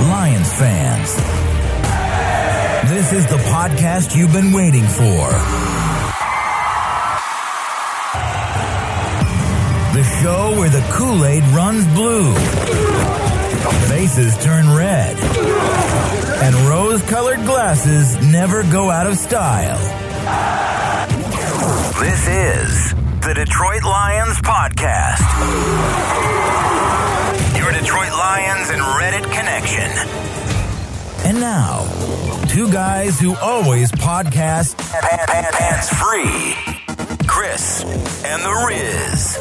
Lions fans, this is the podcast you've been waiting for. The show where the Kool Aid runs blue, faces turn red, and rose colored glasses never go out of style. This is the Detroit Lions Podcast. Your Detroit Lions and Reddit connection. And now, two guys who always podcast hands free Chris and the Riz.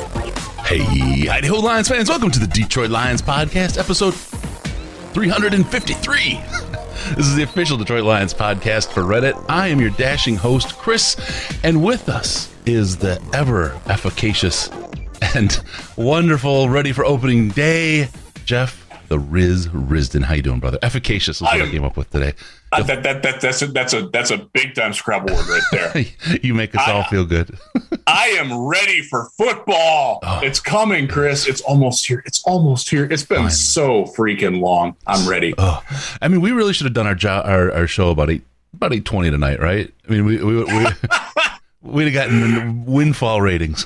Hey, Idaho Lions fans, welcome to the Detroit Lions podcast, episode 353. This is the official Detroit Lions podcast for Reddit. I am your dashing host, Chris, and with us is the ever efficacious and wonderful, ready for opening day, Jeff the Riz Risdon. How you doing, brother? Efficacious is what I, I came up with today. Uh, that, that, that, that's a that's a that's a big time Scrabble word right there. you make us I, all feel good. I am ready for football. Oh, it's coming, Chris. It's almost here. It's almost here. It's been finally. so freaking long. I'm ready. Oh, I mean, we really should have done our job, our, our show about eight about eight twenty tonight, right? I mean, we we. we We'd have gotten windfall ratings.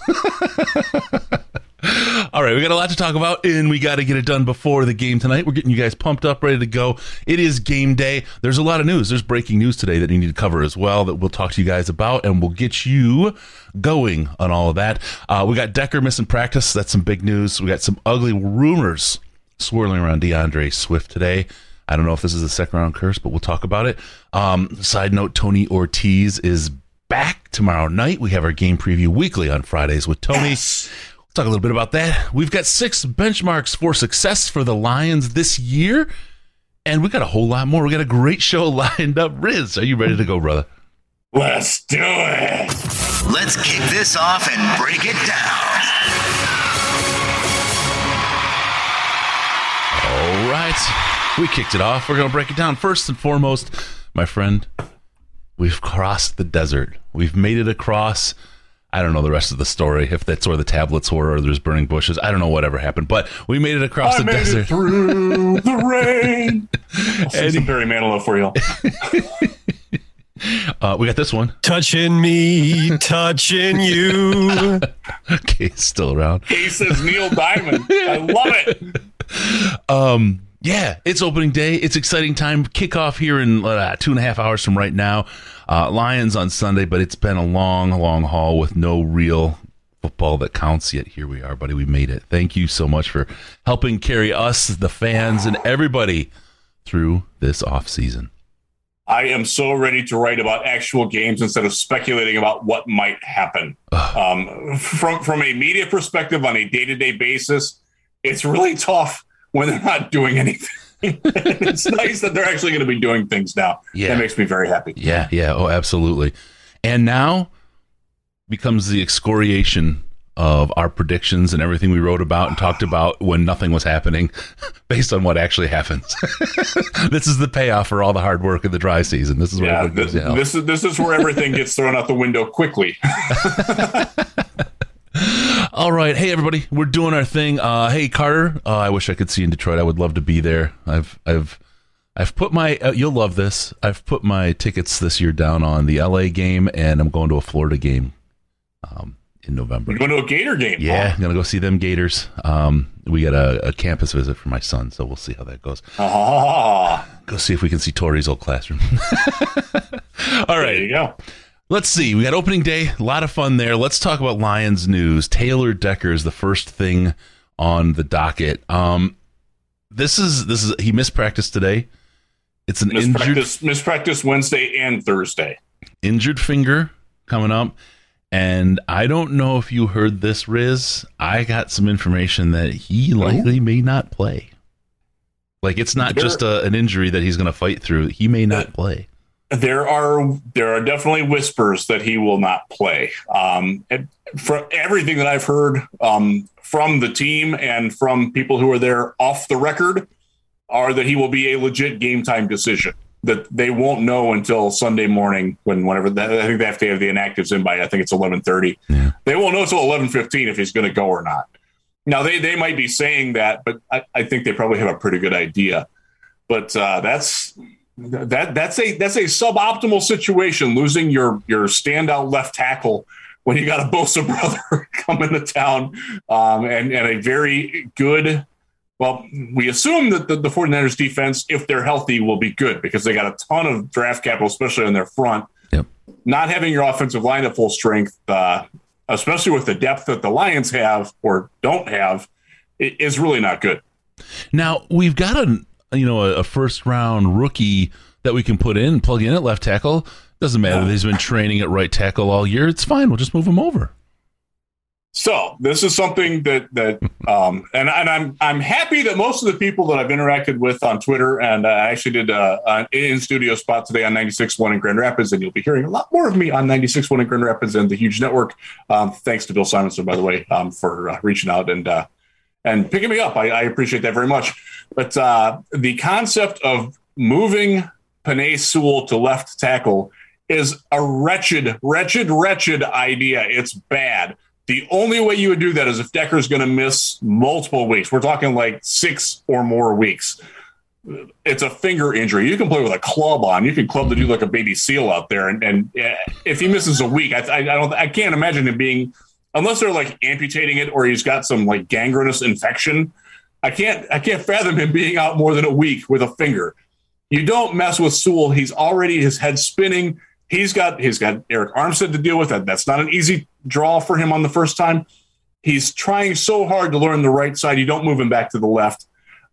All right, we got a lot to talk about, and we got to get it done before the game tonight. We're getting you guys pumped up, ready to go. It is game day. There's a lot of news. There's breaking news today that you need to cover as well that we'll talk to you guys about, and we'll get you going on all of that. Uh, we got Decker missing practice. That's some big news. We got some ugly rumors swirling around D'Andre Swift today. I don't know if this is a second round curse, but we'll talk about it. Um, side note: Tony Ortiz is back tomorrow night. We have our game preview weekly on Fridays with Tony. Yes talk a little bit about that. We've got six benchmarks for success for the Lions this year, and we got a whole lot more. We got a great show lined up. Riz, are you ready to go, brother? Let's do it. Let's kick this off and break it down. All right. We kicked it off. We're going to break it down. First and foremost, my friend, we've crossed the desert. We've made it across I don't know the rest of the story. If that's where the tablets were, or there's burning bushes. I don't know whatever happened, but we made it across I the made desert it through the rain. I'll sing some Barry Manilow for you. Uh, we got this one. Touching me, touching you. okay, still around. He says Neil Diamond. I love it. Um, yeah, it's opening day. It's exciting time. Kickoff here in uh, two and a half hours from right now. Uh, Lions on Sunday, but it's been a long, long haul with no real football that counts yet. Here we are, buddy. We made it. Thank you so much for helping carry us, the fans, and everybody through this off season. I am so ready to write about actual games instead of speculating about what might happen. Um, from from a media perspective, on a day to day basis, it's really tough when they're not doing anything. it's nice that they're actually going to be doing things now. Yeah. That makes me very happy. Yeah, yeah. Oh, absolutely. And now becomes the excoriation of our predictions and everything we wrote about and talked about when nothing was happening based on what actually happens. this is the payoff for all the hard work of the dry season. This is where yeah, this, this is this is where everything gets thrown out the window quickly. All right, hey everybody, we're doing our thing. Uh, hey Carter, uh, I wish I could see you in Detroit. I would love to be there. I've I've I've put my uh, you'll love this. I've put my tickets this year down on the LA game, and I'm going to a Florida game um, in November. You're going to a Gator game? Yeah, I'm gonna go see them Gators. Um, we got a, a, campus visit for my son, so we'll see how that goes. Ah. Go see if we can see Tori's old classroom. All right, there you go. Let's see. We got opening day. A lot of fun there. Let's talk about Lions news. Taylor Decker is the first thing on the docket. Um, this is this is he missed practice today. It's an mispractice, injured mispractice Wednesday and Thursday. Injured finger coming up. And I don't know if you heard this, Riz. I got some information that he likely may not play. Like it's not just a, an injury that he's going to fight through. He may not play. There are there are definitely whispers that he will not play. Um, from everything that I've heard um, from the team and from people who are there off the record, are that he will be a legit game time decision that they won't know until Sunday morning when whenever that, I think they have to have the inactives in by I think it's eleven thirty. Yeah. They won't know until eleven fifteen if he's going to go or not. Now they they might be saying that, but I, I think they probably have a pretty good idea. But uh, that's that that's a that's a suboptimal situation losing your your standout left tackle when you got a Bosa brother coming to town. Um, and and a very good well we assume that the, the 49ers defense if they're healthy will be good because they got a ton of draft capital especially on their front. Yep. not having your offensive line at full strength uh, especially with the depth that the Lions have or don't have is really not good. Now we've got a you know, a, a first round rookie that we can put in, plug in at left tackle. Doesn't matter that he's been training at right tackle all year. It's fine. We'll just move him over. So this is something that that um, and and I'm I'm happy that most of the people that I've interacted with on Twitter and I actually did a, an in studio spot today on 96.1 in Grand Rapids and you'll be hearing a lot more of me on 96.1 in Grand Rapids and the huge network. Um, thanks to Bill Simonson by the way um, for uh, reaching out and uh, and picking me up. I, I appreciate that very much. But uh, the concept of moving Penei Sewell to left tackle is a wretched, wretched, wretched idea. It's bad. The only way you would do that is if Decker's going to miss multiple weeks. We're talking like six or more weeks. It's a finger injury. You can play with a club on. You can club the dude like a baby seal out there, and, and if he misses a week, I, I don't. I can't imagine him being unless they're like amputating it or he's got some like gangrenous infection. I can't I can't fathom him being out more than a week with a finger. You don't mess with Sewell. He's already his head spinning. He's got he's got Arik Armstead to deal with. That that's not an easy draw for him on the first time. He's trying so hard to learn the right side. You don't move him back to the left.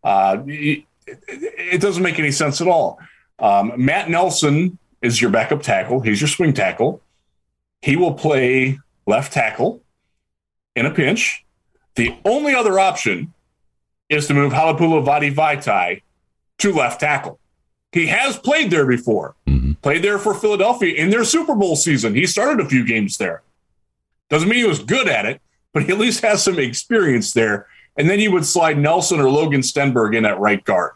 Uh, it, it, doesn't make any sense at all. Um, Matt Nelson is your backup tackle. He's your swing tackle. He will play left tackle in a pinch. The only other option is to move Halapoulivaati Vaitai to left tackle. He has played there before, mm-hmm. played there for Philadelphia in their Super Bowl season. He started a few games there. Doesn't mean he was good at it, but he at least has some experience there. And then you would slide Nelson or Logan Stenberg in at right guard.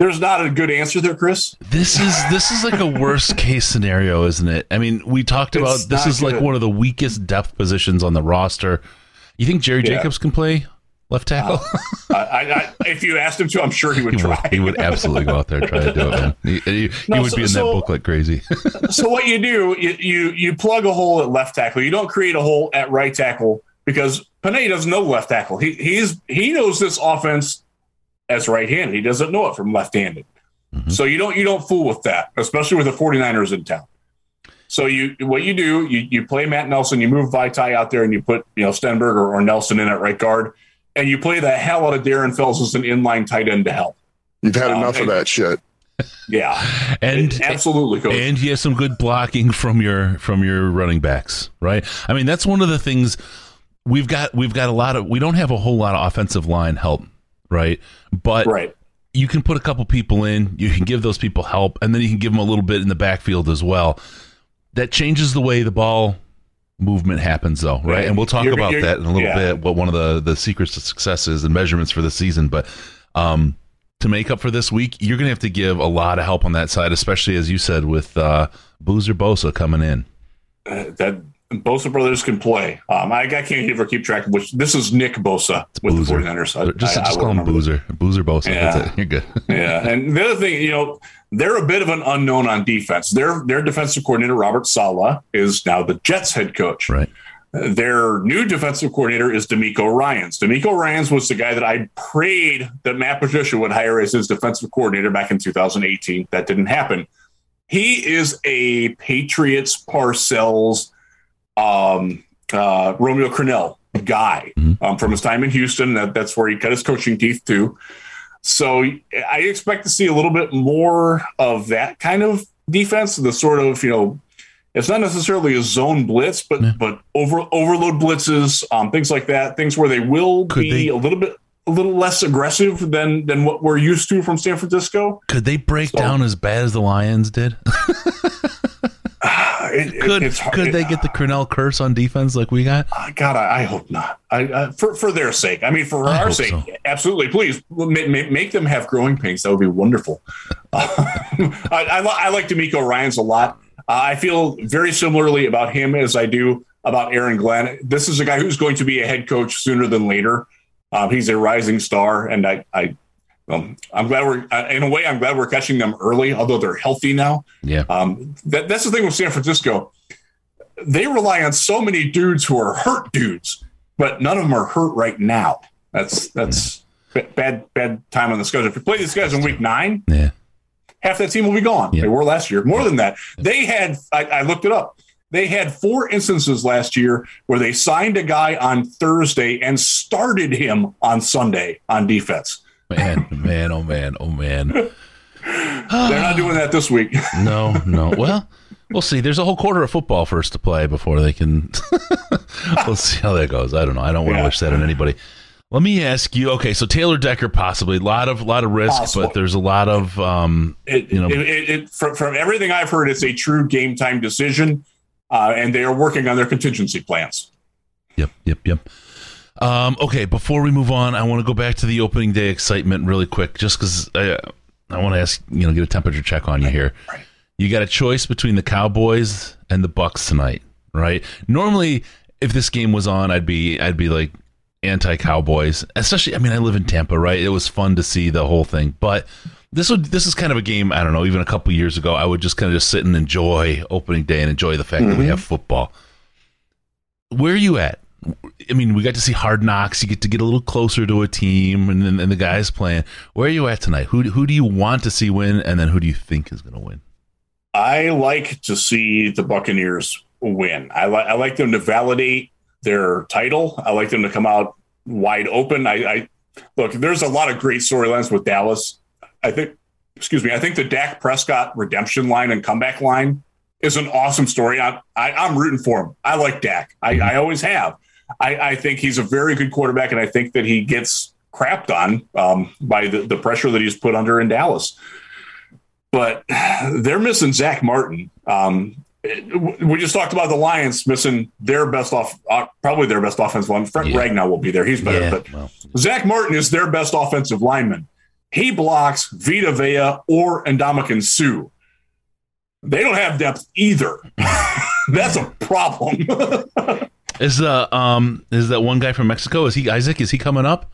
There's not a good answer there, Chris. This is this is like a worst case scenario, isn't it? I mean, we talked about it's this is good. like one of the weakest depth positions on the roster. You think Jerry yeah. Jacobs can play left tackle? Uh, I, I, if you asked him to, I'm sure he would he try. Would, he would absolutely go out there and try to do it. Man. He, he, no, he would so, be in so, that book like crazy. so what you do, you, you you plug a hole at left tackle. You don't create a hole at right tackle because Penei doesn't know left tackle. He he's he knows this offense as right-handed. He doesn't know it from left-handed. Mm-hmm. So you don't you don't fool with that, especially with the 49ers in town. So you what you do, you, you play Matt Nelson, you move Vaitai out there and you put, you know, Stenberg or, or Nelson in at right guard, and you play the hell out of Darren Fells as an inline tight end to help. You've had um, enough and, of that shit. Yeah. and it, absolutely coach. And you have some good blocking from your from your running backs, right? I mean, that's one of the things we've got we've got a lot of we don't have a whole lot of offensive line help right? But right. you can put a couple people in, you can give those people help, and then you can give them a little bit in the backfield as well. That changes the way the ball movement happens, though, right? right. And we'll talk you're, about you're, that in a little yeah. bit. What one of the the secrets to success is and measurements for the season, but um, to make up for this week, you're going to have to give a lot of help on that side, especially as you said with uh, Boozer Bosa coming in. Uh, that Bosa brothers can play. Um, I, I, can't even keep track of which. This is Nick Bosa it's with Boozer. the 49ers. So just I, just I call him Boozer. That. Boozer Bosa. Yeah. That's it. You're good. yeah. And the other thing, you know, they're a bit of an unknown on defense. Their their defensive coordinator Robert Saleh, is now the Jets head coach. Right. Their new defensive coordinator is DeMeco Ryans. DeMeco Ryans was the guy that I prayed that Matt Patricia would hire as his defensive coordinator back in 2018. That didn't happen. He is a Patriots Parcells um, uh, Romeo Crennel guy mm-hmm. um, from his time in Houston. That, that's where he cut his coaching teeth too. So I expect to see a little bit more of that kind of defense. The sort of you know, it's not necessarily a zone blitz, but yeah. but over overload blitzes, um, things like that. Things where they will Could be they? a little bit a little less aggressive than than what we're used to from San Francisco. Could they break So- down as bad as the Lions did? It- could could they get the Cornell curse on defense like we got? Uh, God, I, I hope not. I, I for for their sake. I mean, for our sake, so. absolutely. Please make, make, them have growing pains. That would be wonderful. I, I, I like DeMeco Ryans a lot. Uh, I feel very similarly about him as I do about Aaron Glenn. This is a guy who's going to be a head coach sooner than later. Um, he's a rising star, and I, I um, I'm glad we're uh, in a way. I'm glad we're catching them early, although they're healthy now. Yeah. Um, that, that's the thing with San Francisco. They rely on so many dudes who are hurt dudes, but none of them are hurt right now. That's that's b- bad bad time on the schedule. If you play these guys in week nine, Yeah. half that team will be gone. Yeah. They were last year. More than that, they had. I, I looked it up. They had four instances last year where they signed a guy on Thursday and started him on Sunday on defense. Man, man, oh man, oh man. They're not doing that this week. No, no. Well, we'll see. There's a whole quarter of football for us to play before they can. we'll see how that goes. I don't know. I don't want to Yeah. wish that on anybody. Let me ask you. Okay, so Taylor Decker possibly a lot of lot of risk, Possible. but there's a lot of um, It, You know- it, it, it, from, from everything I've heard, it's a true game time decision, uh, and they are working on their contingency plans. Yep, yep, yep. Um, okay, before we move on, I want to go back to the opening day excitement really quick, just because I, I want to ask, you know, get a temperature check on you here. right. You got a choice between the Cowboys and the Bucks tonight, right? Normally, if this game was on, I'd be, I'd be like anti-Cowboys. Especially, I mean, I live in Tampa, right? It was fun to see the whole thing, but this would, this is kind of a game. I don't know. Even a couple years ago, I would just kind of just sit and enjoy opening day and enjoy the fact that we have football where are you at? I mean, we got to see hard knocks. You get to get a little closer to a team, and then and the guys playing. Where are you at tonight? Who who do you want to see win, and then who do you think is going to win? I like to see the Buccaneers win. I, li- I like them to validate their title. I like them to come out wide open. I, I look. There's a lot of great storylines with Dallas. I think, excuse me. I think the Dak Prescott redemption line and comeback line is an awesome story. I, I, I'm rooting for him. I like Dak. I, I always have. I, I think he's a very good quarterback, and I think that he gets crapped on um, by the, the pressure that he's put under in Dallas. But they're missing Zack Martin. Um, we just talked about the Lions missing their best off, uh, probably their best offensive line. Frank Yeah. Ragnow will be there. He's better, Yeah, but well, Zack Martin is their best offensive lineman. He blocks Vita Vea or Ndamukong Suh. They don't have depth either. That's a problem. is the um is that one guy from Mexico? Is he Isaac? Is he coming up?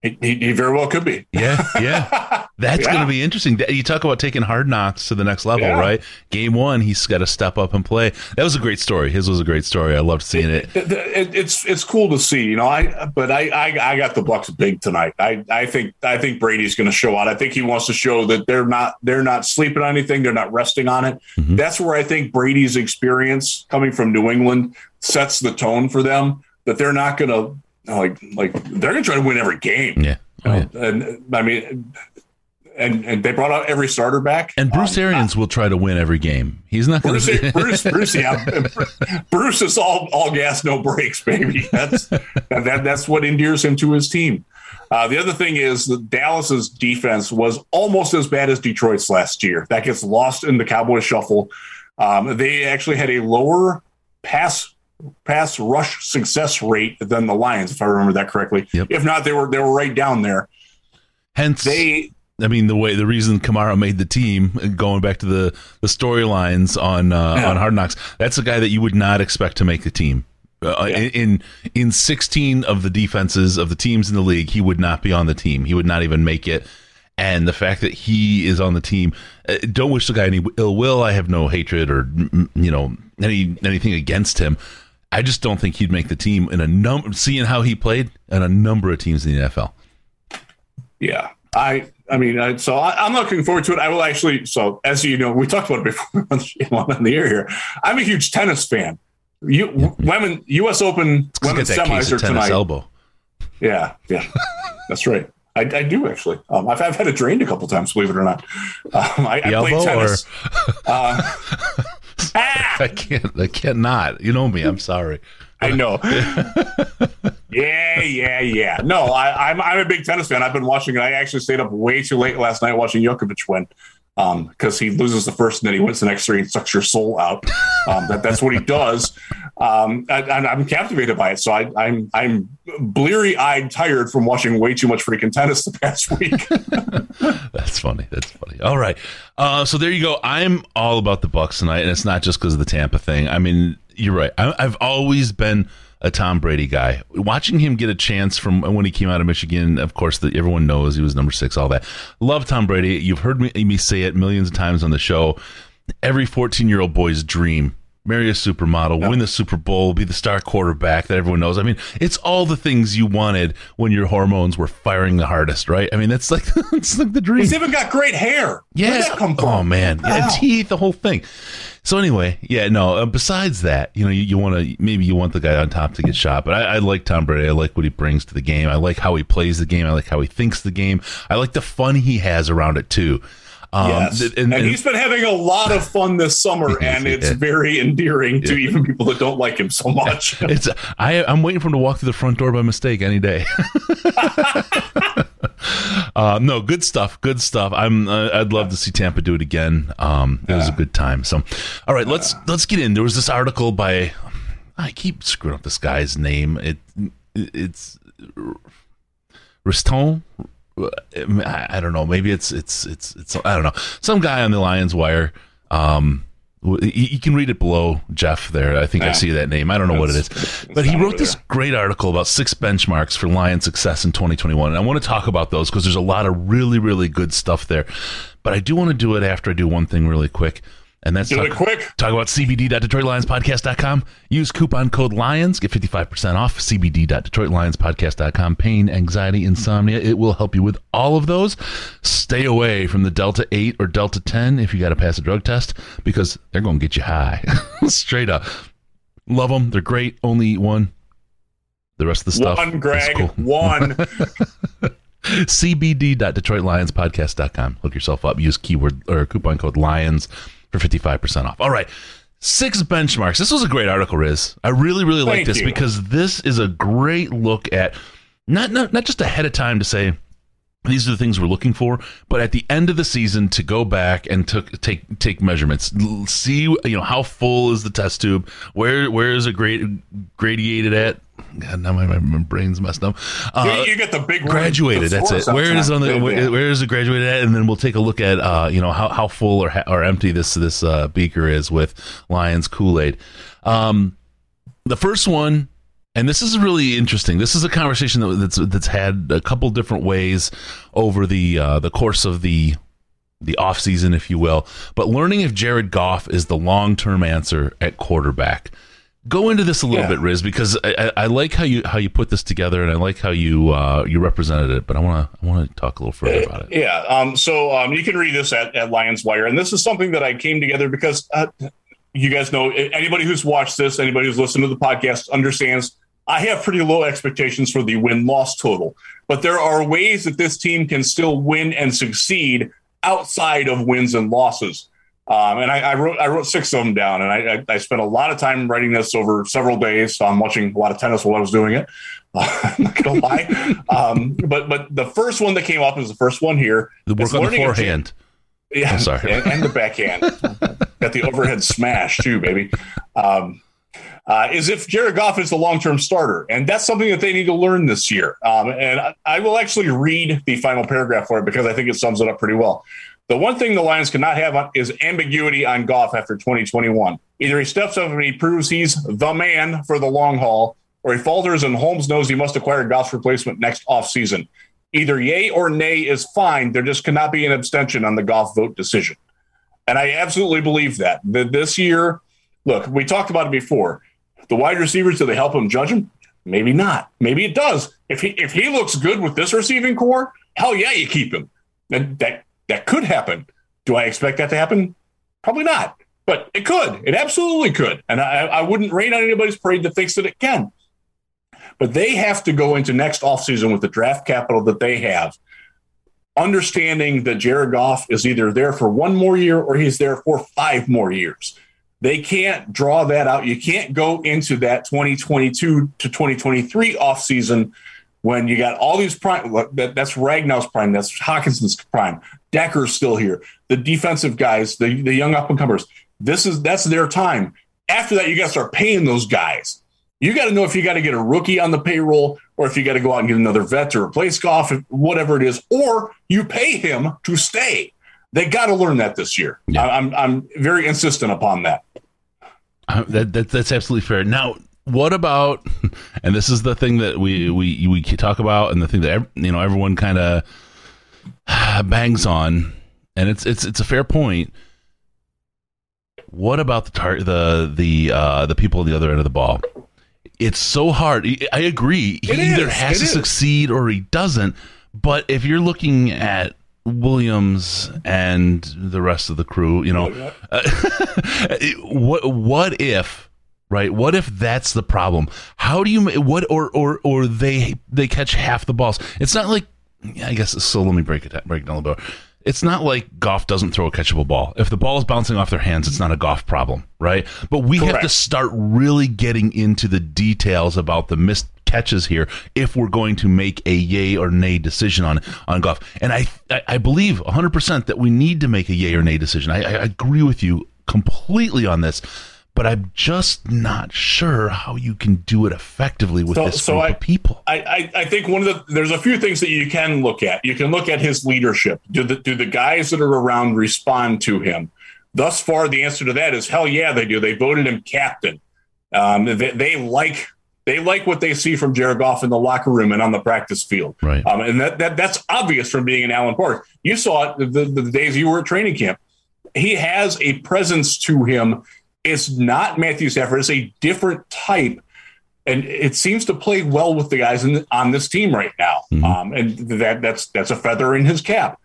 he, he, he very well could be. Yeah, yeah. That's Yeah. going to be interesting. You talk about taking hard knocks to the next level, Yeah. right? Game one, he's got to step up and play. That was a great story. His was a great story. I loved seeing it. It- it- it's it's cool to see, you know. I but I I, I got the Bucks big tonight. I I think I think Brady's going to show out. I think he wants to show that they're not they're not sleeping on anything. They're not resting on it. Mhm. That's where I think Brady's experience coming from New England sets the tone for them. That they're not going to like like they're going to try to win every game. Yeah. Oh, yeah. And I mean, and and they brought out every starter back. And Bruce Um, Arians will try to win every game. He's not going Bruce, to. Bruce, Bruce, yeah, Bruce is all all gas, no brakes, baby. That's that, that that's what endears him to his team. Uh, the other thing is that Dallas's defense was almost as bad as Detroit's last year. That gets lost in the Cowboys shuffle. Um, they actually had a lower pass pass rush success rate than the Lions, if I remember that correctly. Yep. If not, they were they were right down there. Hence, They I mean, the way the reason Kamara made the team, going back to the the storylines on uh, Yeah. on Hard Knocks, that's a guy that you would not expect to make the team. Uh, Yeah. in in 16 of the defenses of the teams in the league, he would not be on the team. He would not even make it. And the fact that he is on the team, uh, don't wish the guy any ill will. I have no hatred or you know any anything against him. I just don't think he'd make the team in a number. Seeing how he played in a number of teams in the NFL. Yeah, I I mean, I, so I, I'm looking forward to it. I will actually. So as you know, we talked about it before on the air here. I'm a huge tennis fan. You women U.S. Open women's semis are tonight. elbow. Yeah, yeah, that's right. I, I do actually. Um, I've, I've had it drained a couple times, believe it or not. Um, I, I play tennis. Uh, I can't. I cannot. You know me. I'm sorry. I know. yeah, yeah, yeah. No, I, I'm I'm a big tennis fan. I've been watching. It. I actually stayed up way too late last night watching Djokovic win because um, he loses the first and then he wins the next three and sucks your soul out. Um, that, that's what he does. Um, and, I'm captivated by it. So I, I'm I'm bleary eyed, tired from watching way too much freaking tennis the past week. that's funny. That's funny. All right. Uh, so there you go. I'm all about the Bucks tonight, and it's not just because of the Tampa thing. I mean, you're right. I, I've always been a Tom Brady guy. Watching him get a chance from when he came out of Michigan, of course, that everyone knows he was number six, all that. Love Tom Brady. You've heard me, me say it millions of times on the show. Every 14 year old boy's dream marry a supermodel, win the Super Bowl, be the star quarterback that everyone knows. I mean, it's all the things you wanted when your hormones were firing the hardest, right? I mean, that's like it's like the dream. He's even got great hair. Yeah. Oh man, wow. yeah, teeth, the whole thing. So anyway, yeah, no. Uh, besides that, you know, you, you want to maybe you want the guy on top to get shot, but I, I, like Tom Brady. I like what he brings to the game. I like how he plays the game. I like how he thinks the game. I like the fun he has around it too. Um, yes, and, and, and, he's been having a lot of fun this summer, and it's very endearing to even people that don't like him so much. it's I, I'm waiting for him to walk through the front door by mistake any day. uh, no, good stuff. Good stuff. I'm. Uh, I'd love to see Tampa do it again. Um, it was a good time. So, all right, let's let's get in. There was this article by. I keep screwing up this guy's name. It it's Riston. I don't know. Maybe it's it's it's it's. I don't know. Some guy on the Lions Wire. Um, you can read it below Jeff there. I think. I see that name. I don't know what it is. But he wrote this great article about six benchmarks for Lion success in 2021. And I want to talk about those because there's a lot of really, really good stuff there. But I do want to do it after I do one thing really quick. And that's Do talk, it quick. Talk about cbd.detroitlionspodcast.com. Use coupon code LIONS. Get 55% off. cbd.detroitlionspodcast.com. Pain, anxiety, insomnia. It will help you with all of those. Stay away from the Delta 8 or Delta 10 if you got to pass a drug test because they're going to get you high. Straight up. Love them. They're great. Only eat one. The rest of the stuff. One, Greg. Cool. One. cbd.detroitlionspodcast.com. Look yourself up. Use keyword or coupon code LIONS for 55% off. All right. Six benchmarks. This was a great article, Riz. I really, really like this you. because this is a great look at not, not not just ahead of time to say these are the things we're looking for, but at the end of the season to go back and took take take measurements, see you know how full is the test tube, where where is it grade, gradiated at, God, now my, my brain's messed up. Uh, you, you, get the big graduated. That's it. Where is on the where, where is it graduated at? And then we'll take a look at uh, you know how, how full or or empty this this uh, beaker is with Lions Kool Aid. Um, the first one, and this is really interesting. This is a conversation that, that's that's had a couple different ways over the uh, the course of the the off season, if you will. But learning if Jared Goff is the long term answer at quarterback go into this a little yeah. bit, Riz, because I, I, like how you how you put this together, and I like how you uh, you represented it. But I want to I want to talk a little further about it. Yeah. Um, so um, you can read this at, at Lions Wire, and this is something that I came together because uh, you guys know anybody who's watched this, anybody who's listened to the podcast understands. I have pretty low expectations for the win loss total, but there are ways that this team can still win and succeed outside of wins and losses. Um, and I, I, wrote I wrote six of them down, and I, I, spent a lot of time writing this over several days. So I'm watching a lot of tennis while I was doing it. I'm not gonna lie, um, but but the first one that came up is the first one here. The work on the forehand. Yeah, I'm sorry, and, and, the backhand. Got the overhead smash too, baby. Um, uh, is if Jared Goff is the long term starter. And that's something that they need to learn this year. Um, and I, I, will actually read the final paragraph for it because I think it sums it up pretty well. The one thing the Lions cannot have is ambiguity on Goff after 2021. Either he steps up and he proves he's the man for the long haul, or he falters and Holmes knows he must acquire Goff's replacement next offseason. Either yay or nay is fine. There just cannot be an abstention on the Goff vote decision. And I absolutely believe that. That this year, look, we talked about it before. The wide receivers, do they help him judge him? Maybe not. Maybe it does. If he if he looks good with this receiving corps, hell yeah, you keep him. And that that could happen. Do I expect that to happen? Probably not, but it could. It absolutely could. And I, I wouldn't rain on anybody's parade that thinks that it can. But they have to go into next offseason with the draft capital that they have, understanding that Jared Goff is either there for one more year or he's there for five more years. They can't draw that out. You can't go into that 2022 to 2023 offseason when you got all these prime. That, that's Ragnow's prime. That's Hockenson's prime. Decker's still here. The defensive guys, the, the young up and comers. This is that's their time. After that, you got to start paying those guys. You got to know if you got to get a rookie on the payroll or if you got to go out and get another vet to replace Goff, whatever it is, or you pay him to stay. They got to learn that this year. Yeah. I'm I'm very insistent upon that. Uh, that, that that's absolutely fair. Now, what about? And this is the thing that we we we talk about, and the thing that you know everyone kind of bangs on, and it's it's it's a fair point. What about the tar- the the uh, the people on the other end of the ball? It's so hard. I agree. He either has it to is. succeed or he doesn't. But if you're looking at Williams and the rest of the crew, you know, uh, what what if right? What if that's the problem? How do you what or or or they they catch half the balls? It's not like I guess so. Let me break it break it down a little bit. It's not like Goff doesn't throw a catchable ball. If the ball is bouncing off their hands, it's not a Goff problem, right? But we Correct. have to start really getting into the details about the missed catches here if we're going to make a yay or nay decision on on Goff. And I I, I believe 100% that we need to make a yay or nay decision. I, I agree with you completely on this but I'm just not sure how you can do it effectively with so, this so group I, of people. I, I, I, think one of the there's a few things that you can look at. You can look at his leadership. Do the do the guys that are around respond to him? Thus far, the answer to that is hell yeah, they do. They voted him captain. Um, they, they like they like what they see from Jared Goff in the locker room and on the practice field. Right. Um, and that, that that's obvious from being in Allen Park. You saw it the, the, the days you were at training camp. He has a presence to him it's not Matthew Stafford. It's a different type. And it seems to play well with the guys in, on this team right now. Mm-hmm. Um, and that that's that's a feather in his cap.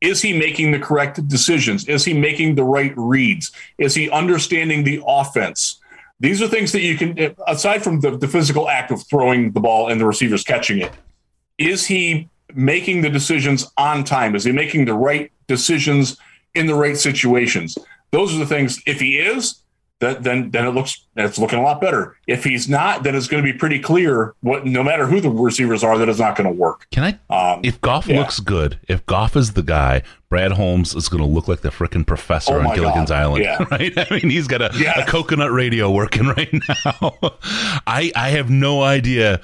Is he making the correct decisions? Is he making the right reads? Is he understanding the offense? These are things that you can, aside from the, the physical act of throwing the ball and the receivers catching it, is he making the decisions on time? Is he making the right decisions in the right situations? Those are the things. If he is, that, then then it looks it's looking a lot better. If he's not, then it's going to be pretty clear what no matter who the receivers are, that it's not going to work. Can I? Um, if Goff yeah. looks good, if Goff is the guy, Brad Holmes is going to look like the freaking professor oh on Gilligan's God. Island, yeah. right? I mean, he's got a, yes. a coconut radio working right now. I I have no idea.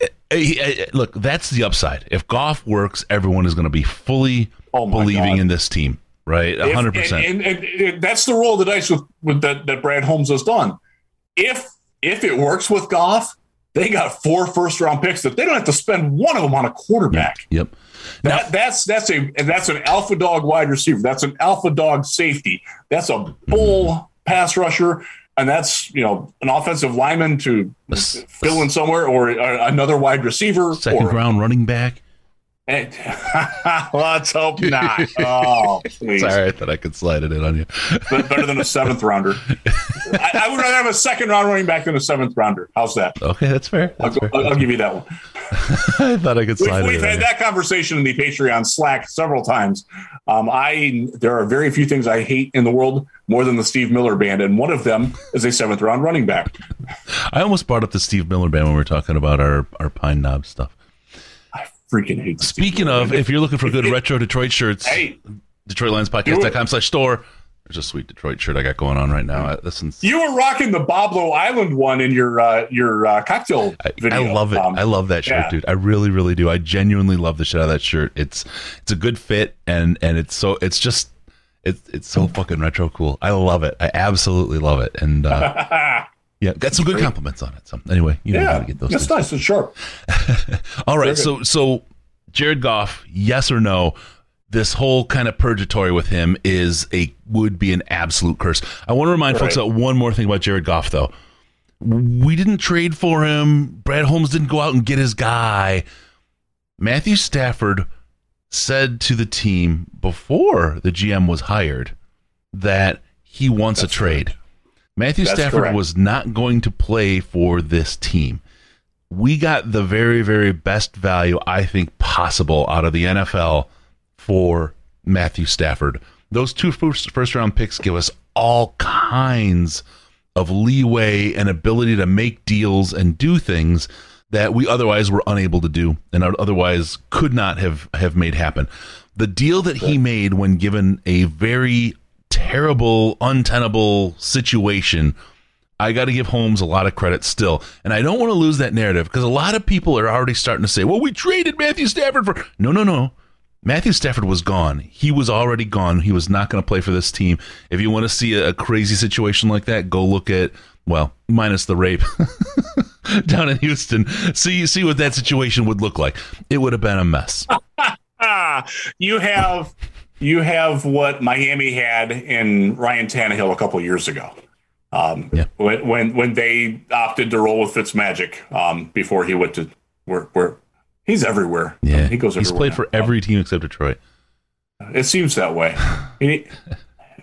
Eh, eh, eh, look, that's the upside. If Goff works, everyone is going to be fully oh believing God. in this team right? hundred percent. And, and, and, that's the roll of the dice with, with that, that Brad Holmes has done. If if it works with Goff, they got four first round picks that they don't have to spend one of them on a quarterback. Yep. That, now, that's that's a that's an alpha dog wide receiver. That's an alpha dog safety. That's a bull mm-hmm. pass rusher, and that's you know an offensive lineman to fill in somewhere, or another wide receiver, second round running back. let's hope not. Oh, please. Sorry, I thought I could slide it in on you. Better than a seventh rounder. I, I, would rather have a second round running back than a seventh rounder. How's that? Okay, that's fair. That's I'll, fair. I'll, I'll, give you that one. I thought I could slide we've, it. We've had that conversation in the Patreon Slack several times. Um, I there are very few things I hate in the world more than the Steve Miller band, and one of them is a seventh round running back. I almost brought up the Steve Miller band when we were talking about our our Pine Knob stuff freaking hate. Speaking of, if you're looking for good retro Detroit shirts, hey, DetroitLionsPodcast.com slash store. There's a sweet Detroit shirt I got going on right now. Listen, you were rocking the Boblo Island one in your uh, your uh, cocktail video. I, I love it. Um, I love that shirt, yeah. dude. I really, really do. I genuinely love the shit out of that shirt. It's it's a good fit, and and it's so it's just it's it's so fucking retro cool. I love it. I absolutely love it, and. Uh, Yeah, got some good compliments on it. So anyway, you know yeah, how to get those. That's nice and sharp. All right, so so Jared Goff, yes or no? This whole kind of purgatory with him is a would be an absolute curse. I want to remind right. folks about one more thing about Jared Goff, though. We didn't trade for him. Brad Holmes didn't go out and get his guy. Matthew Stafford said to the team before the GM was hired that he wants That's a trade. Right. Matthew That's Stafford correct. was not going to play for this team. We got the very, very best value I think possible out of the NFL for Matthew Stafford. Those two first, first round picks give us all kinds of leeway and ability to make deals and do things that we otherwise were unable to do and otherwise could not have have made happen. The deal that he made when given a very terrible, untenable situation, I got to give Holmes a lot of credit still. And I don't want to lose that narrative because a lot of people are already starting to say, well, we traded Matthew Stafford for. No, no, no. Matthew Stafford was gone. He was already gone. He was not going to play for this team. If you want to see a, crazy situation like that, go look at, well, minus the rape down in Houston. See, see what that situation would look like. It would have been a mess. you have you have what Miami had in Ryan Tannehill a couple years ago. Um, yeah. when, when when they opted to roll with Fitzmagic um, before he went to where where he's everywhere. Yeah, he goes. He's played now. for every team except Detroit. It seems that way. He,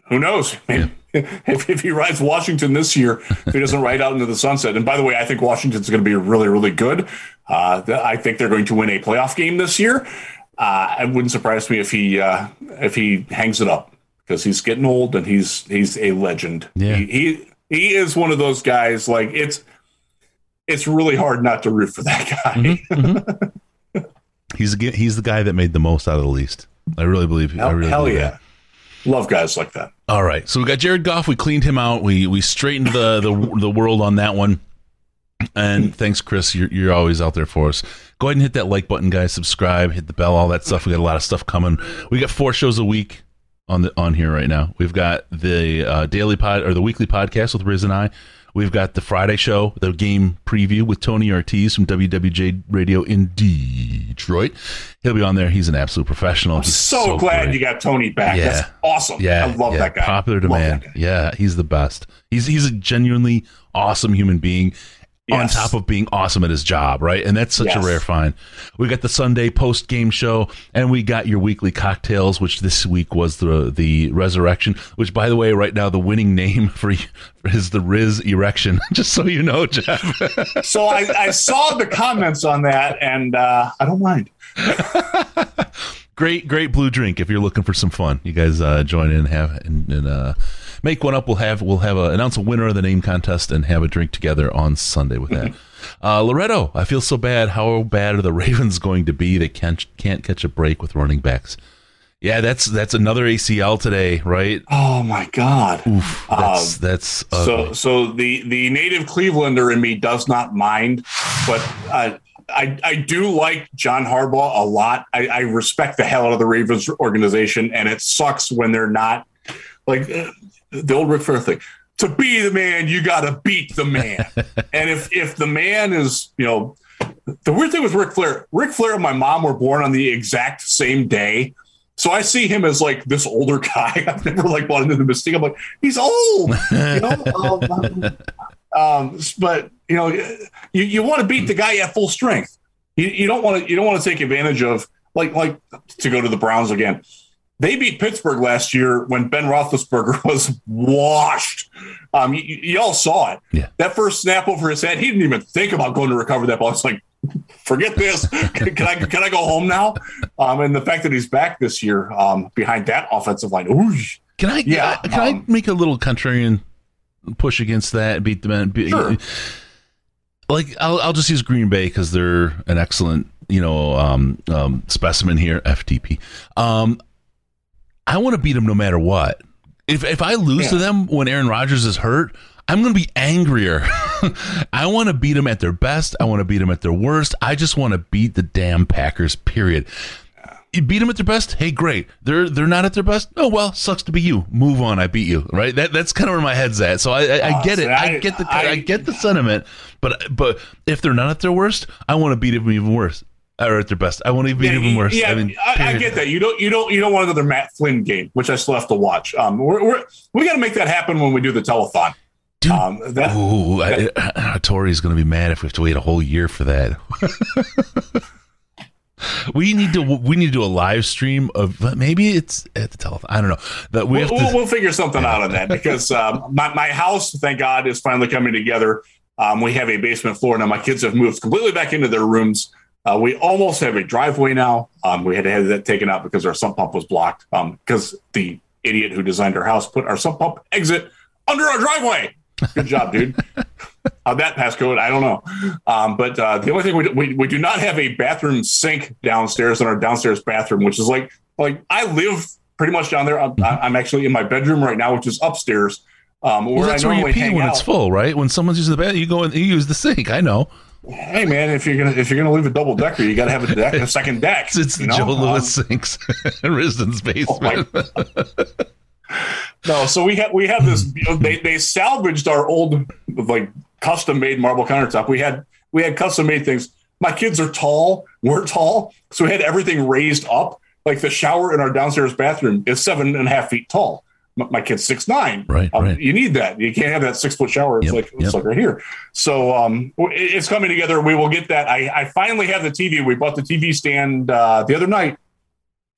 who knows? Yeah. If, if he rides Washington this year, if he doesn't ride out into the sunset. And by the way, I think Washington's going to be really, really good. Uh, I think they're going to win a playoff game this year. Uh, it wouldn't surprise me if he uh, if he hangs it up because he's getting old and he's he's a legend. Yeah. He, he, he is one of those guys. Like it's it's really hard not to root for that guy. Mm-hmm, mm-hmm. he's the he's the guy that made the most out of the least. I really believe. Hell, I really hell believe yeah. That. Love guys like that. All right, so we got Jared Goff. We cleaned him out. We we straightened the the the world on that one. And thanks, Chris. You're, you're always out there for us. Go ahead and hit that like button, guys. Subscribe, hit the bell, all that stuff. We got a lot of stuff coming. We got four shows a week on the on here right now. We've got the uh, daily pod or the weekly podcast with Riz and I. We've got the Friday show, the game preview with Tony Ortiz from WWJ Radio in Detroit. He'll be on there. He's an absolute professional. I'm so, so, glad great. you got Tony back. Yeah. That's awesome. Yeah, I love yeah. that guy. Popular demand. Yeah, he's the best. He's he's a genuinely awesome human being yes. on top of being awesome at his job, right? And that's such yes. a rare find. We got the Sunday post game show, and we got your weekly cocktails, which this week was the the Resurrection. Which, by the way, right now the winning name for you is the Riz Erection. Just so you know, Jeff. so I, I, saw the comments on that, and uh, I don't mind. great, great blue drink if you're looking for some fun. You guys uh, join in have and, and uh, make one up. We'll have we'll have a, announce a winner of the name contest and have a drink together on Sunday with that. uh, Loretto, I feel so bad. How bad are the Ravens going to be? They can't can't catch a break with running backs. Yeah, that's that's another ACL today, right? Oh my God! Oof, that's um, that's so so. The the native Clevelander in me does not mind, but uh, I I do like John Harbaugh a lot. I, I respect the hell out of the Ravens organization, and it sucks when they're not like the old Ric Flair thing. To be the man, you got to beat the man. and if if the man is, you know, the weird thing with Ric Flair, Ric Flair and my mom were born on the exact same day. So I see him as like this older guy. I've never like bought into the mystique. I'm like, he's old, you know. um, um, but you know, you, you want to beat the guy at full strength. You, you don't want to you don't want to take advantage of like like to go to the Browns again. They beat Pittsburgh last year when Ben Roethlisberger was washed. Um, y- y'all saw it. Yeah. That first snap over his head, he didn't even think about going to recover that ball. It's like, forget this. can, can, I can I go home now? Um, and the fact that he's back this year um, behind that offensive line. Ooh, can I? Yeah. can I um, make a little contrarian push against that? Beat the man. Beat, sure. Like I'll, I'll just use Green Bay because they're an excellent you know um, um, specimen here. FTP. Um, I want to beat them no matter what. If if I lose yeah. to them when Aaron Rodgers is hurt, I'm going to be angrier. I want to beat them at their best. I want to beat them at their worst. I just want to beat the damn Packers. Period. You beat them at their best. Hey, great. They're they're not at their best. Oh well, sucks to be you. Move on. I beat you. Right. That that's kind of where my head's at. So I I, I oh, get it. I, get the I, I get the sentiment. But but if they're not at their worst, I want to beat them even worse are at their best. I want to be yeah, even worse. Yeah, I, mean, I, I, get that. You don't, you don't, you don't want another Matt Flynn game, which I still have to watch. Um, we're, we're we got to make that happen when we do the telethon. Dude, um, that, ooh, that, Tori's going to be mad if we have to wait a whole year for that. we need to we need to do a live stream of maybe it's at the telethon. I don't know that we we'll, to, we'll, we'll, figure something yeah. out on that because um, my my house, thank God, is finally coming together. Um, we have a basement floor now. My kids have moved completely back into their rooms. Uh, we almost have a driveway now. Um, we had to have that taken out because our sump pump was blocked because um, the idiot who designed our house put our sump pump exit under our driveway. Good job, dude. How that passcode, I don't know. Um, but uh, the only thing we, we we do not have a bathroom sink downstairs in our downstairs bathroom, which is like like I live pretty much down there. I'm, I'm actually in my bedroom right now, which is upstairs. Um, where Well, that's I where you pee when out. it's full, right? When someone's using the bathroom, you go and you use the sink. I know. Hey man, if you're gonna if you're gonna leave a double decker, you got to have a, deck, a second deck. It's, it's you the know? Joe Um, Lewis sinks in Risdon's basement. No, so we have we have this. You know, they they salvaged our old like custom made marble countertop. We had we had custom made things. My kids are tall. We're tall, so we had everything raised up. Like the shower in our downstairs bathroom is seven and a half feet tall. My, my kid's six nine. Right, Um, right. You need that. You can't have that six foot shower. It's Yep, like it's yep. like right here. So um, it's coming together. We will get that. I, I finally have the TV. We bought the TV stand uh, the other night.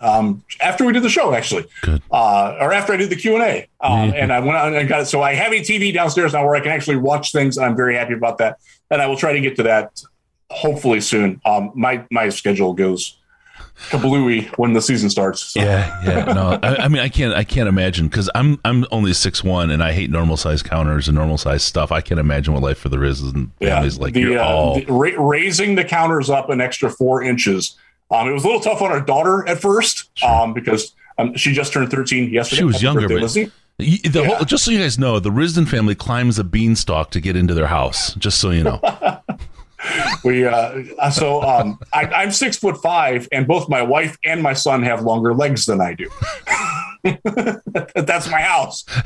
Um, after we did the show, actually, uh, or after I did the Q and A, um, and I went out and got it. So I have a TV downstairs now where I can actually watch things. I'm very happy about that, and I will try to get to that hopefully soon. Um, my my schedule goes kablooey when the season starts. So. Yeah, yeah. No, I, I mean, I can't, I can't imagine because I'm, I'm only six one, and I hate normal size counters and normal size stuff. I can't imagine what life for the Riz and families like. the, you're uh, all the- ra- raising the counters up an extra four inches. Um, it was a little tough on our daughter at first um, because um, she just turned 13 yesterday. She was younger, birthday, but- Lizzie. The Yeah. whole. Just so you guys know, the Risdon family climbs a beanstalk to get into their house. Just so you know. We uh, so um, I, I'm six foot five, and both my wife and my son have longer legs than I do. That's my house.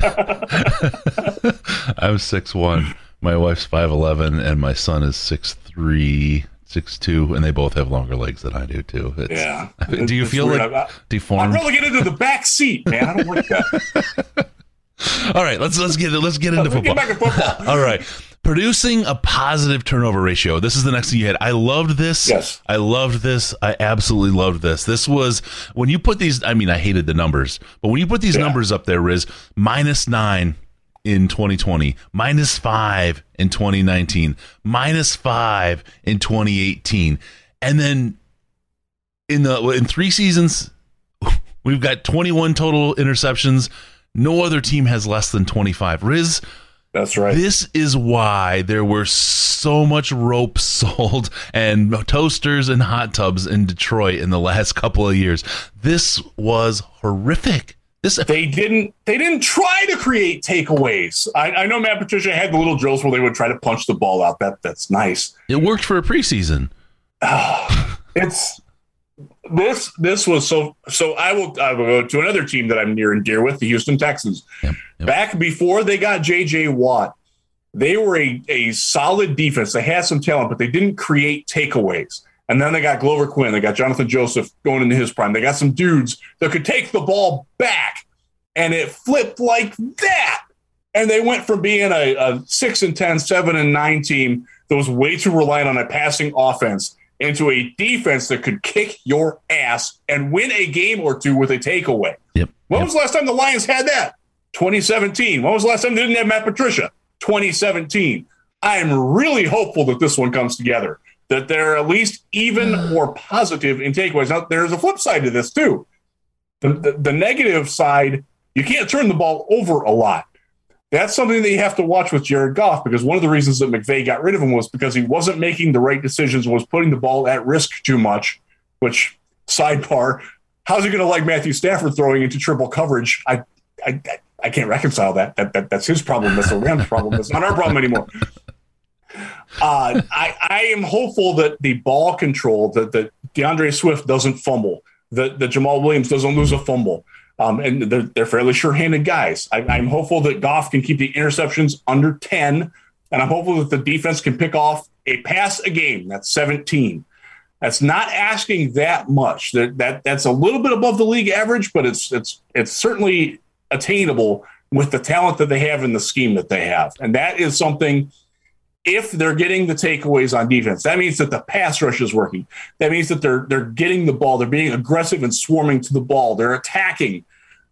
I'm six one. My wife's five eleven, and my son is six three, six two, and they both have longer legs than I do too. It's, Yeah. Do you It's feel weird. like I- I'd deformed? rather get into the back seat, man. I don't like that. All right, let's let's get let's get into Let's football. get back to football. All right. Producing a positive turnover ratio. This is the next thing you had. I loved this. Yes. I loved this. I absolutely loved this. This was when you put these, I mean, I hated the numbers, but when you put these Yeah. numbers up there, Riz, minus nine in 2020, minus five in 2019, minus five in 2018. And then in the in three seasons, we've got 21 total interceptions. No other team has less than 25. Riz, That's right. this is why there were so much rope sold and toasters and hot tubs in Detroit in the last couple of years. This was horrific. This they didn't they didn't try to create takeaways. I, I know Matt Patricia had the little drills where they would try to punch the ball out. That that's nice. it worked for a preseason. Ah, it's this this was so so I will I will go to another team that I'm near and dear with, the Houston Texans. Yep, yep. Back before they got JJ Watt, they were a, a solid defense. They had some talent, but they didn't create takeaways. And then they got Glover Quin, they got Johnathan Joseph going into his prime. They got some dudes that could take the ball back, and it flipped like that. And they went from being a, a six and 10, seven and nine team that was way too reliant on a passing offense into a defense that could kick your ass and win a game or two with a takeaway. Yep. When yep. was the last time the Lions had that? 2017. When was the last time they didn't have Matt Patricia? 2017. I am really hopeful that this one comes together, that they're at least even more positive in takeaways. Now, there's a flip side to this, too. The, the, the negative side, you can't turn the ball over a lot. That's something that you have to watch with Jared Goff because one of the reasons that McVay got rid of him was because he wasn't making the right decisions, was putting the ball at risk too much, which, sidebar, how's he going to like Matthew Stafford throwing into triple coverage? I, I, I can't reconcile that. That, that. That's his problem. That's the Rams' problem. That's not our problem anymore. Uh, I, I am hopeful that the ball control, that, that D'Andre Swift doesn't fumble, that, that Jamaal Williams doesn't lose a fumble. Um, and they're, they're fairly sure-handed guys. I, I'm hopeful that Goff can keep the interceptions under 10, and I'm hopeful that the defense can pick off a pass a game. That's 17. That's not asking that much. That, that that's a little bit above the league average, but it's it's it's certainly attainable with the talent that they have in the scheme that they have, and that is something. If they're getting the takeaways on defense, that means that the pass rush is working. That means that they're they're getting the ball. They're being aggressive and swarming to the ball. They're attacking.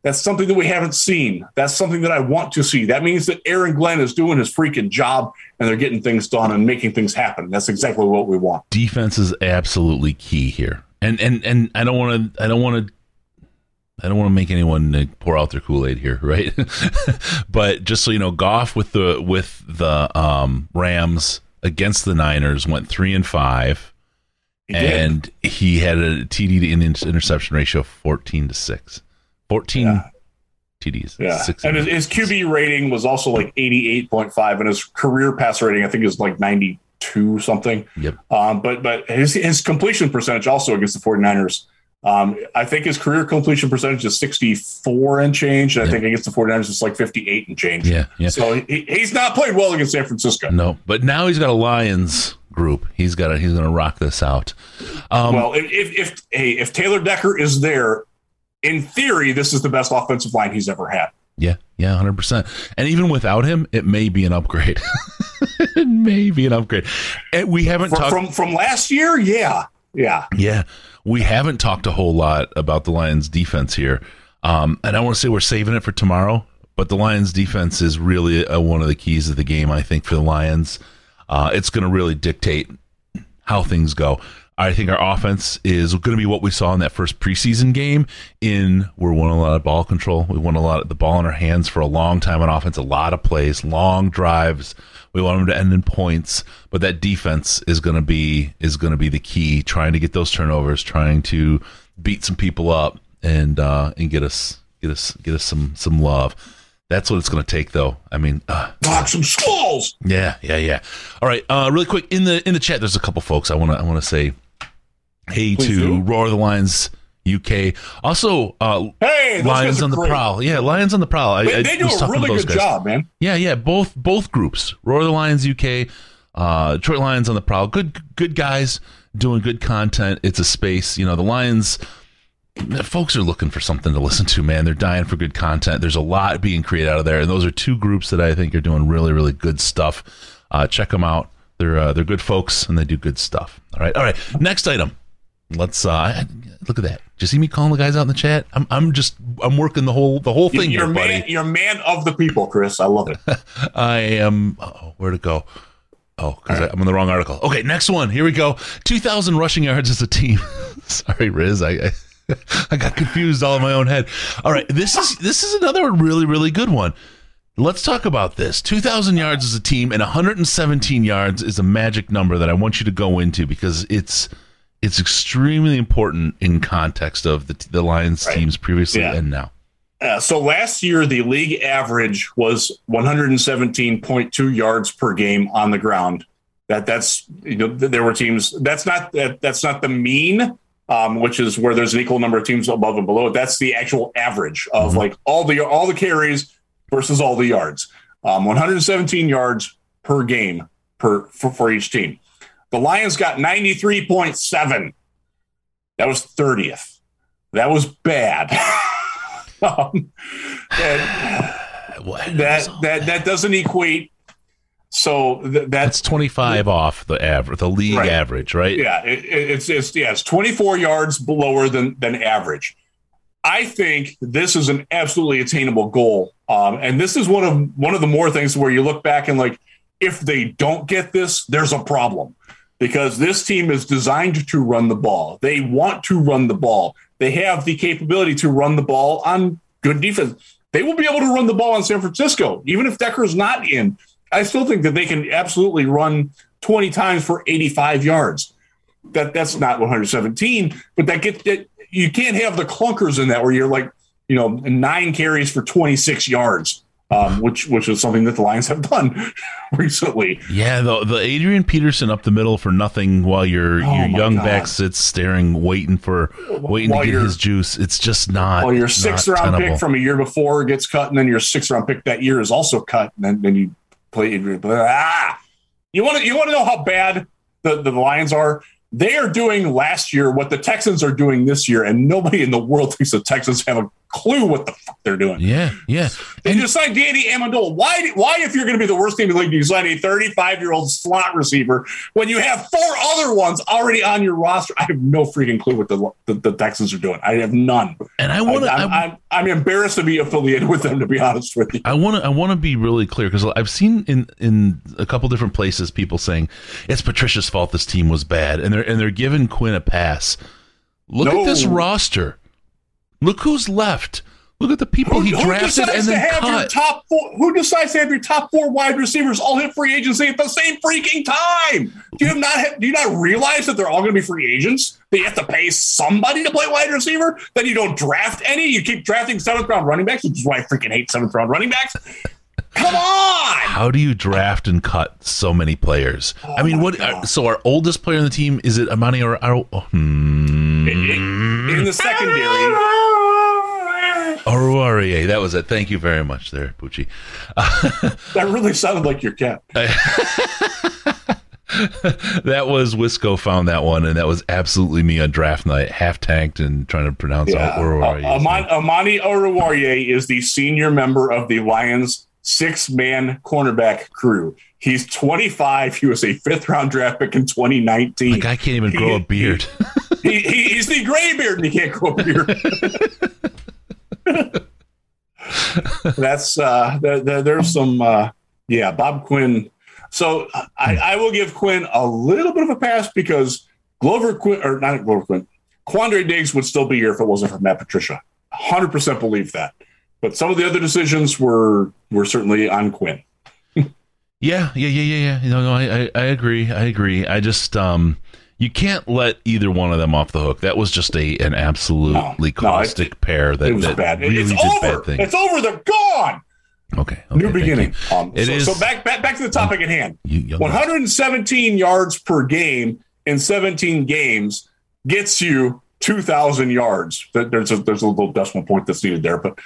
That's something that we haven't seen. That's something that I want to see. That means that Aaron Glenn is doing his freaking job and they're getting things done and making things happen. That's exactly what we want. Defense is absolutely key here. And and and I don't want to I don't want to I don't want to make anyone uh, pour out their Kool Aid here, right? but just so you know, Goff with the with the um, Rams against the Niners went three and five, He and he had a TD to interception ratio of fourteen to six. Fourteen Yeah. TDs. Yeah, Six and his, his QB rating was also like eighty-eight point five, and his career pass rating I think is like ninety-two something. Yep. Um, but but his his completion percentage also against the 49ers. Um, I think his career completion percentage is sixty-four and change. And I think against the 49ers it's like fifty-eight and change. Yeah, yeah. So he, he's not played well against San Francisco. No, but now he's got a Lions group. He's got a, he's going to rock this out. Um, well, if, if if hey if Taylor Decker is there, in theory, this is the best offensive line he's ever had. Yeah, yeah, hundred percent. And even without him, it may be an upgrade. it may be an upgrade. And we haven't From, talked. from from last year, yeah, yeah. yeah, we haven't talked a whole lot about the Lions' defense here. Um, and I want to say we're saving it for tomorrow, but the Lions' defense is really uh, one of the keys of the game. I think for the Lions, uh, it's going to really dictate how things go. I think our offense is going to be what we saw in that first preseason game. In we're won a lot of ball control. We won a lot of the ball in our hands for a long time on offense. A lot of plays, long drives. We want them to end in points, but that defense is going to be is going to be the key. Trying to get those turnovers, trying to beat some people up, and uh, and get us get us get us some some love. That's what it's going to take, though. I mean, uh, Knock some skulls. yeah, yeah, yeah. All right, uh, really quick in the in the chat, there's a couple folks I want to I want to say, hey Please to do. Roar the Lions UK. Also, uh, Hey, Lions on the great. prowl. Yeah, Lions on the prowl. I, They, they do a really good guys. job, man. Yeah, yeah, both both groups. Roar the Lions UK, uh, Detroit Lions on the prowl. Good good guys doing good content. It's a space. You know, the Lions folks are looking for something to listen to, man. They're dying for good content. There's a lot being created out of there, and those are two groups that I think are doing really, really good stuff. Uh, check them out. They're uh, they're good folks, and they do good stuff. All right, all right. Next item. Let's uh, look at that. Did you see me calling the guys out in the chat? I'm I'm just I'm working the whole the whole thing You're here, buddy. you're man of the people, Chris. I love it. I am. Oh, where to go? Oh, because I'm in the wrong article. Okay, next one. Here we go. 2,000 rushing yards as a team. Sorry, Riz. I, I I got confused all in my own head. All right, this is this is another really really good one. Let's talk about this. 2,000 yards as a team and 117 yards is a magic number that I want you to go into because it's it's extremely important in context of the the Lions Right. teams previously Yeah. and now. Uh, so last year, the league average was 117.2 yards per game on the ground. That that's you know there were teams. That's not that that's not the mean, um, which is where there's an equal number of teams above and below. That's the actual average of like all the all the carries versus all the yards. Um, 117 yards per game per for, for each team. The Lions got 93.7. That was 30th. That was bad. um, What? that that that doesn't equate. So th- That's that's 25 off the average, the league Right. average, right? yeah, it, it- it's it's yeah, it's 24 yards lower than than average. I think this is an absolutely attainable goal, um, and this is one of one of the more things where you look back and like, if they don't get this, there's a problem because this team is designed to run the ball. They want to run the ball. They have the capability to run the ball on good defense. They will be able to run the ball on San Francisco, even if Decker's not in. I still think that they can absolutely run 20 times for 85 yards. That that's not 117, but that gets that you can't have the clunkers in that where you're like, you know, nine carries for 26 yards, um, which which is something that the Lions have done recently. Yeah, the the Adrian Peterson up the middle for nothing while your Oh your young God. back sits staring, waiting for waiting While to get his juice. It's just not. Well, your sixth round tenable. pick from a year before gets cut, and then your sixth round pick that year is also cut, and then, then you play Adrian. Ah, you want to you want to know how bad the, the Lions are? They are doing last year what the Texans are doing this year, and nobody in the world thinks the Texans have a clue what the fuck they're doing. Yeah, yeah. They just signed Danny Amendola. Why? Why, if you're going to be the worst team in the league, do you sign a 35 year old slot receiver when you have four other ones already on your roster? I have no freaking clue what the the, the Texans are doing. I have none. And I I, want to. I'm, I'm, I'm embarrassed to be affiliated with them, to be honest with you. I want to I want to be really clear because I've seen in in a couple different places people saying it's Patricia's fault this team was bad and they're and they're giving Quinn a pass. Look No. at this roster. Look who's left. Look at the people he drafted and to then your cut. top four? Who decides to have your top four wide receivers all hit free agency at the same freaking time? Do you not have, do you not realize that they're all going to be free agents? That you have to pay somebody to play wide receiver. Then you don't draft any. You keep drafting seventh round running backs, which is why I freaking hate seventh round running backs. Come on! How do you draft and cut so many players? I mean, what? uh, so our oldest player on the team is it Amani or or- oh, hmm, In the secondary, Aruarie? That was it. Thank you very much, there, Poochie. that really sounded like your cat. That was Wisco found that one, and that was absolutely me on draft night, half tanked and trying to pronounce Yeah. out. Uh, Aman- Amani Oruwariye is the senior member of the Lions six man cornerback crew. He's 25. He was a fifth round draft pick in 2019. the guy can't even grow a beard. he, he, he's the gray beard and he can't grow a beard. That's uh, there, there- there's some uh, yeah, Bob Quinn. So I, I will give Quinn a little bit of a pass because Glover Quin or not Glover Quin, Quandre Diggs would still be here if it wasn't for Matt Patricia. 100% believe that. But some of the other decisions were were certainly on Quinn. Yeah, yeah, yeah, yeah, yeah. No, no, I, I, I agree. I agree. I just, um, you can't let either one of them off the hook. That was just a an absolutely No, no, it- caustic pair that, It was that bad. Really it's did over. bad things. It's over. They're gone. okay, okay, New beginning. Um, It so, is- so back, back back to the topic at hand. You young 117 yards per game in 17 games gets you 2,000 yards. There's a, there's a little decimal point that's needed there, but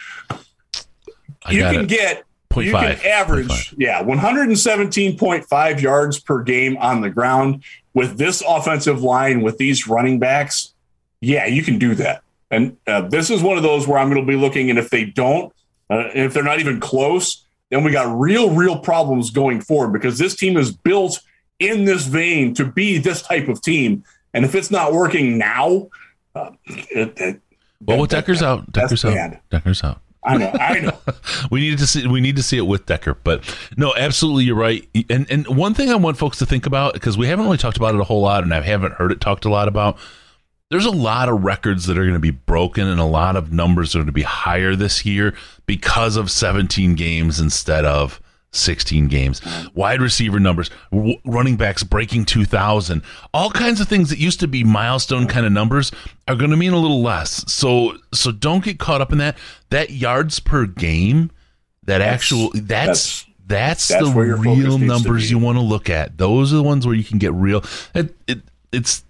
you can it. get Point you five. can average yeah 117.5 yards per game on the ground with this offensive line with these running backs. Yeah, you can do that. And uh, this is one of those where I'm going to be looking, and if they don't, uh, if they're not even close, then we got real, real problems going forward because this team is built in this vein to be this type of team. And if it's not working now, uh, it, it, Well, with that- Decker's that- out. Decker's out. Decker's out. I know, I know. we need to see we need to see it with Decker. But no, absolutely, you're right. And and one thing I want folks to think about because we haven't really talked about it a whole lot, and I haven't heard it talked a lot about. There's a lot of records that are going to be broken, and a lot of numbers are going to be higher this year because of 17 games instead of 16 games. Wide receiver numbers, w- running backs breaking 2,000, all kinds of things that used to be milestone kind of numbers are going to mean a little less. So, so don't get caught up in that. That yards per game, that actual that's that's, that's the your focus real numbers you want to look at. Those are the ones where you can get real. It, it it's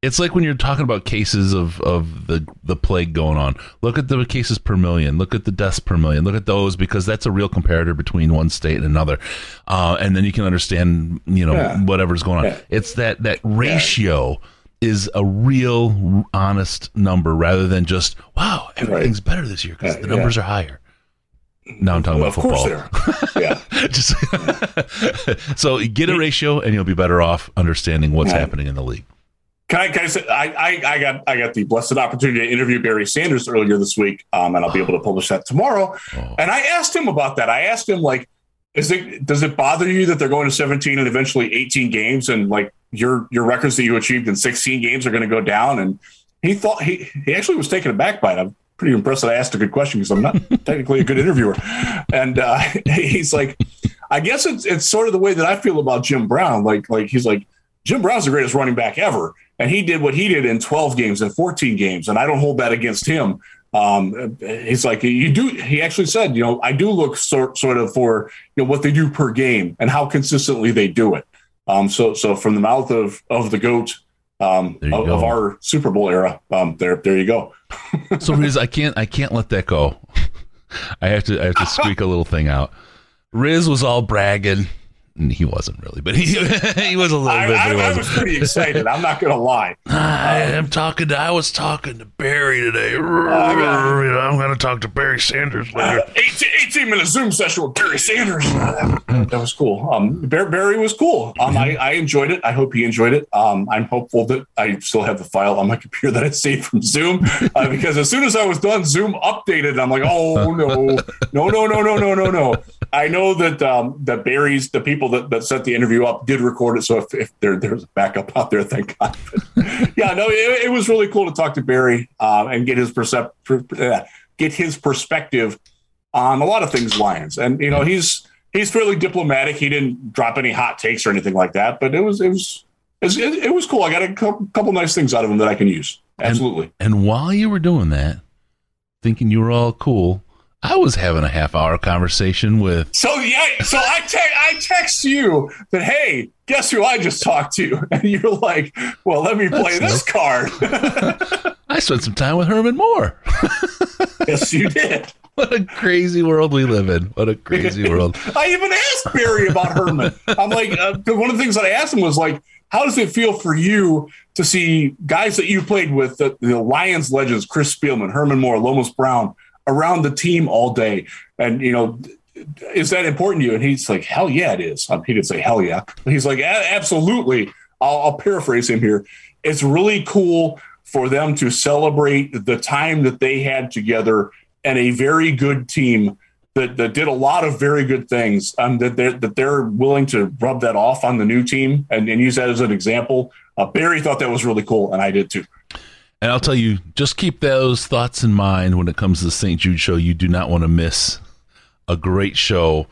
it's like when you're talking about cases of, of the the plague going on. Look at the cases per million. Look at the deaths per million. Look at those because that's a real comparator between one state and another, uh, and then you can understand you know Yeah. whatever's going on. Yeah. It's that that ratio is a real honest number rather than just wow everything's better this year because Yeah, the numbers yeah. are higher. Now I'm talking Well, about of football. Yeah. Just so get a ratio and you'll be better off understanding what's Yeah. happening in the league. Can I, can I say I, I, got I got the blessed opportunity to interview Barry Sanders earlier this week, um, and I'll be able to publish that tomorrow. Oh. And I asked him about that. I asked him like, is it does it bother you that they're going to 17 and eventually 18 games, and like your your records that you achieved in 16 games are going to go down? And he thought he he actually was taken aback by it. I'm pretty impressed that I asked a good question because I'm not technically a good interviewer. And uh, he's like, I guess it's it's sort of the way that I feel about Jim Brown. Like like he's like Jim Brown's the greatest running back ever, and he did what he did in 12 games and 14 games, and I don't hold that against him. Um, he's like you do. He actually said, you know, I do look sort sort of for you know what they do per game and how consistently they do it. Um, so so from the mouth of of the goat um, of, go. of our Super Bowl era, um, there there you go. So Riz, I can't I can't let that go. I have to I have to squeak a little thing out. Riz was all bragging. He wasn't really, but he he was a little I, bit. I, I wasn't. pretty excited. I'm not to lie. I am talking to. I was talking to Barry today. I'm going to talk to Barry Sanders later. Uh, 18, 18 minute Zoom session with Barry Sanders. Uh, that, that was cool. Um, Barry was cool. Um, I, I enjoyed it. I hope he enjoyed it. Um, I'm hopeful that I still have the file on my computer that I saved from Zoom uh, because as soon as I was done, Zoom updated. And I'm like, oh no, no, no, no, no, no, no, no. I know that um, that Barry's the people that, that set the interview up did record it. So if, if there there's a backup out there, thank God. yeah, no, it, it, was really cool to talk to Barry uh, and get his percep- uh, get his perspective on a lot of things Lions. And you know, he's he's fairly diplomatic. He didn't drop any hot takes or anything like that. But it was it was it, it was cool. I got a couple nice things out of him that I can use. Absolutely. And, and while you were doing that, thinking you were all cool, I was having a half hour conversation with. So yeah, so I te- I text you that hey, guess who I just talked to, and you're like, well, let me play That's this card. I spent some time with Herman Moore. yes, you did. What a crazy world we live in. What a crazy world. I even asked Barry about Herman. I'm like, uh, one of the things that I asked him was like, how does it feel for you to see guys that you played with, the, the Lions legends, Chris Spielman, Herman Moore, Lomas Brown, around the team all day? And, you know, is that important to you? And he's like, hell yeah, it is. Um, he didn't say hell yeah. He's like, absolutely. I'll, I'll paraphrase him here. It's really cool for them to celebrate the time that they had together and a very good team that, that did a lot of very good things um, that they're that they're willing to rub that off on the new team and, and use that as an example. Uh, Barry thought that was really cool, and I did too. And I'll tell you, just keep those thoughts in mind when it comes to the St. Jude show. You do not want to miss a great show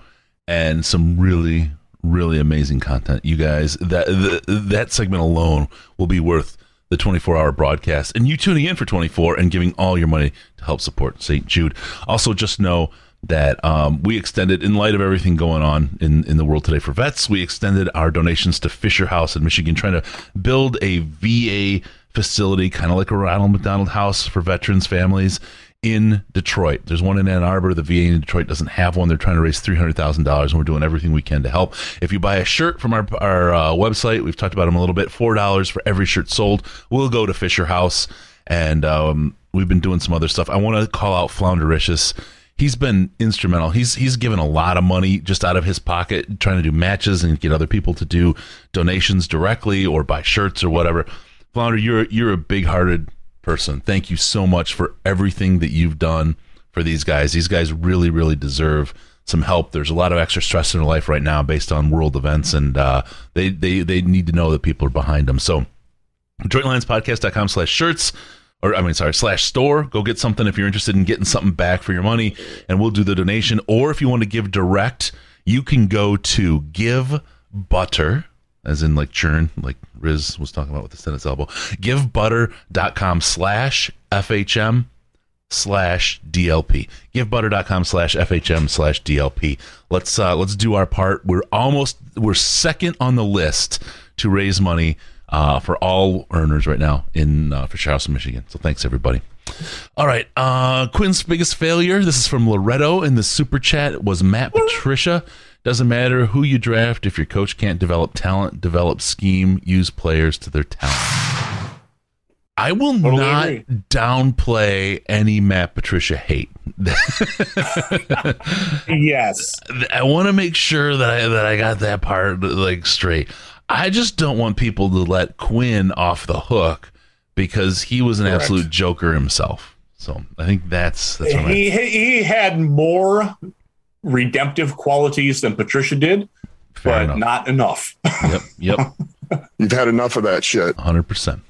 and some really, really amazing content. You guys, that the, that segment alone will be worth the 24 hour broadcast and you tuning in for 24 and giving all your money to help support St. Jude. Also, just know that um, we extended, in light of everything going on in, in the world today for vets, we extended our donations to Fisher House in Michigan, trying to build a VA facility, kind of like a Ronald McDonald House for veterans families in Detroit. There's one in Ann Arbor. The VA in Detroit doesn't have one. They're trying to raise $300,000, and we're doing everything we can to help. If you buy a shirt from our, our uh, website, we've talked about them a little bit, $4 for every shirt sold. We'll go to Fisher House, and um, we've been doing some other stuff. I want to call out Floundericious he's been instrumental. He's he's given a lot of money just out of his pocket, trying to do matches and get other people to do donations directly or buy shirts or whatever. Flounder, you're you're a big hearted person. Thank you so much for everything that you've done for these guys. These guys really really deserve some help. There's a lot of extra stress in their life right now based on world events, and uh, they they they need to know that people are behind them. So, DetroitLionsPodcast.com slash shirts or I mean, sorry, slash store. Go get something if you're interested in getting something back for your money, and we'll do the donation. Or if you want to give direct, you can go to Give Butter, as in like churn, like Riz was talking about with the sentence elbow. GiveButter.com slash FHM slash DLP. GiveButter.com slash FHM slash DLP. Let's uh, let's do our part. We're almost we're second on the list to raise money uh, for all earners right now in uh, for Charleston, Michigan. So thanks everybody. All right, uh, Quinn's biggest failure. This is from Loretto in the super chat. Was Matt Patricia? Doesn't matter who you draft if your coach can't develop talent, develop scheme, use players to their talent. I will totally not agree. downplay any Matt Patricia hate. yes, I want to make sure that I that I got that part like straight. I just don't want people to let Quinn off the hook because he was an Correct. absolute joker himself. So I think that's that's what he I, he had more redemptive qualities than Patricia did, but enough. not enough. Yep, yep. You've had enough of that shit. Hundred percent.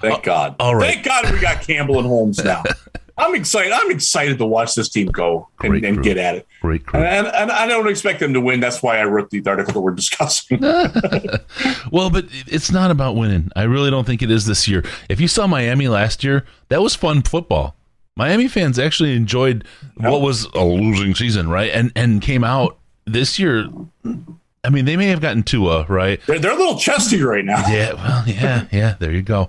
Thank uh, God. All right. Thank God we got Campbell and Holmes now. I'm excited. I'm excited to watch this team go and, and get at it. Great And, and, I don't expect them to win. That's why I wrote the article that we're discussing. well, but it's not about winning. I really don't think it is this year. If you saw Miami last year, that was fun football. Miami fans actually enjoyed what was a losing season, right? And and came out this year. I mean, they may have gotten Tua, right? They're, they're a little chesty right now. Yeah, well, yeah, yeah. There you go.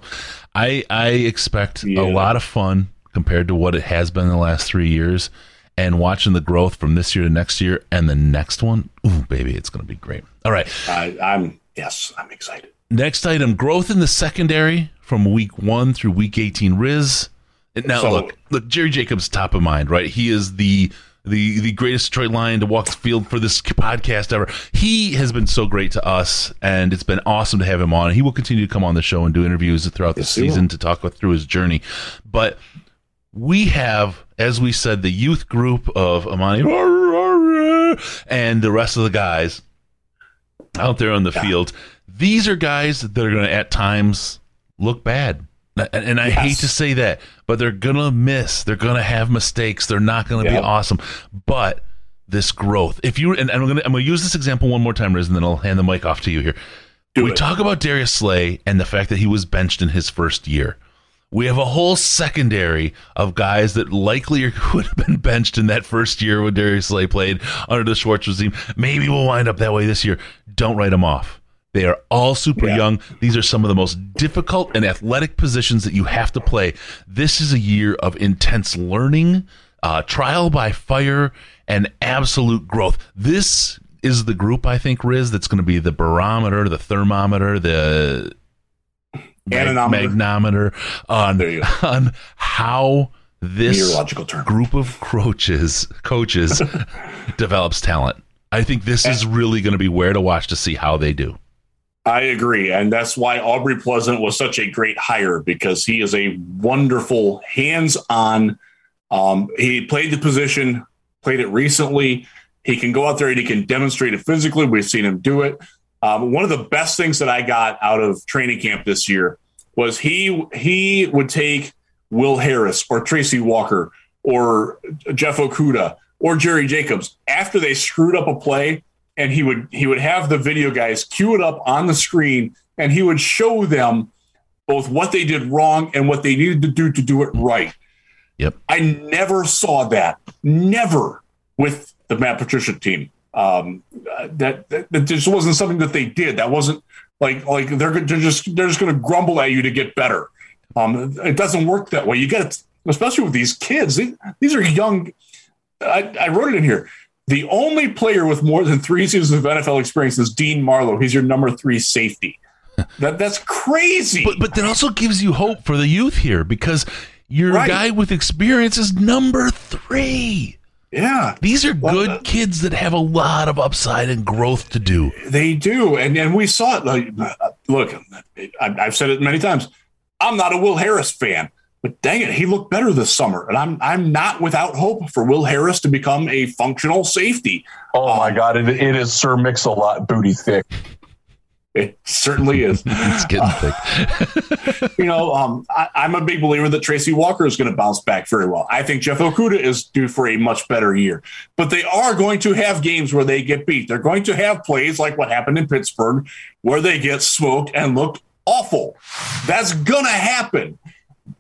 I I expect yeah. a lot of fun compared to what it has been in the last three years. And watching the growth from this year to next year and the next one, ooh, baby, it's going to be great. All right. I, I'm, yes, I'm excited. Next item growth in the secondary from week one through week 18. Riz. Now, so, look, look, Jerry Jacobs, top of mind, right? He is the the the greatest Detroit Lion to walk the field for this podcast ever. He has been so great to us, and it's been awesome to have him on. He will continue to come on the show and do interviews throughout the season to talk through his journey. But we have, as we said, the youth group of Amani and the rest of the guys out there on the field. These are guys that are going to at times look bad. And, and I Yes. hate to say that, but they're going to miss. They're going to have mistakes. They're not going to Yeah. be awesome. But this growth, if you and, and I'm going to I'm going to use this example one more time, Riz, and then I'll hand the mic off to you here. Do we it. talk about Darius Slay and the fact that he was benched in his first year. We have a whole secondary of guys that likely would have been benched in that first year when Darius Slay played under the Schwartz regime. Maybe we'll wind up that way this year. Don't write them off. They are all super Yeah. young. These are some of the most difficult and athletic positions that you have to play. This is a year of intense learning, uh, trial by fire, and absolute growth. This is the group, I think, Riz, that's going to be the barometer, the thermometer, the Anemometer. magnometer on, There you go. on how this group of coaches coaches develops talent. I think this is really going to be where to watch to see how they do. I agree. And that's why Aubrey Pleasant was such a great hire because he is a wonderful hands on. Um, he played the position, played it recently. He can go out there and he can demonstrate it physically. We've seen him do it. Um, one of the best things that I got out of training camp this year was he he would take Will Harris or Tracy Walker or Jeff Okudah or Jerry Jacobs after they screwed up a play and he would he would have the video guys cue it up on the screen and he would show them both what they did wrong and what they needed to do to do it right. Yep. I never saw that. Never with the Matt Patricia team. Um, that, that that just wasn't something that they did. That wasn't like like they're they're just they're just going to grumble at you to get better. Um, it doesn't work that way. You got to, especially with these kids. These, these are young. I, I wrote it in here. The only player with more than three seasons of NFL experience is Dean Marlowe. He's your number three safety. That that's crazy. But but that also gives you hope for the youth here because your Right. guy with experience is number three. yeah, These are Well, good uh, kids that have a lot of upside and growth to do. they do, and and we saw it. Like, uh, look, I've said it many times. I'm not a Will Harris fan, but dang it, he looked better this summer, and I'm I'm not without hope for Will Harris to become a functional safety. Oh my God, it, it is Sir Mix-a-Lot booty thick. It certainly is. It's getting thick. you know, um, I, I'm a big believer that Tracy Walker is going to bounce back very well. I think Jeff Okudah is due for a much better year, but they are going to have games where they get beat. They're going to have plays like what happened in Pittsburgh where they get smoked and looked awful. That's going to happen.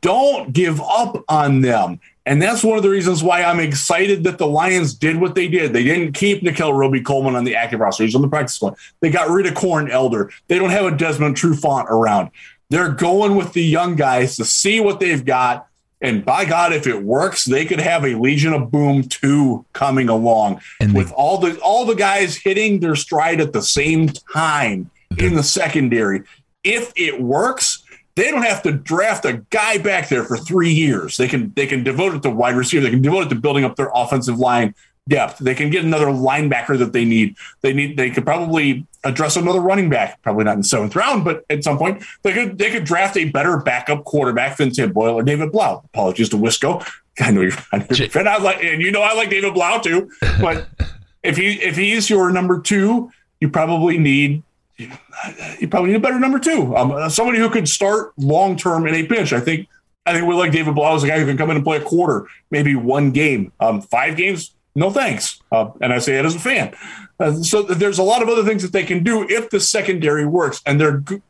Don't give up on them. And that's one of the reasons why I'm excited that the Lions did what they did. They didn't keep Nickell Robey-Coleman on the active roster. He's on the practice squad. They got rid of Corn Elder. They don't have a Desmond Trufant around. They're going with the young guys to see what they've got. And by God, if it works, they could have a Legion of Boom 2 coming along And with they- all the all the guys hitting their stride at the same time in the secondary. If it works, they don't have to draft a guy back there for three years. They can they can devote it to wide receiver. They can devote it to building up their offensive line depth. They can get another linebacker that they need. They need they could probably address another running back, probably not in the seventh round, but at some point they could they could draft a better backup quarterback than Tim Boyle or David Blough. Apologies to Wisco. I know you're, I know you're a. I like and you know I like David Blough too. But if he if he's your number two, you probably need you probably need a better number two. Um, somebody who could start long term in a pinch. I think I think we like David Blough as a guy who can come in and play a quarter, maybe one game, um, five games. No thanks, uh, and I say that as a fan. Uh, so there's a lot of other things that they can do if the secondary works, and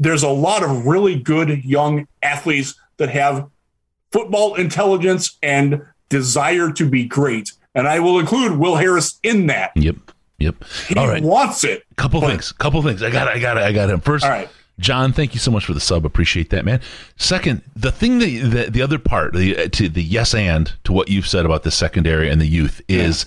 there's a lot of really good young athletes that have football intelligence and desire to be great. And I will include Will Harris in that. Yep. Yep. He All right. wants it. Couple But- things. Couple things. I got. I got. I got him first. All right. John, thank you so much for the sub. Appreciate that, man. Second, the thing that the, the other part, the uh, to the yes and to what you've said about the secondary and the youth is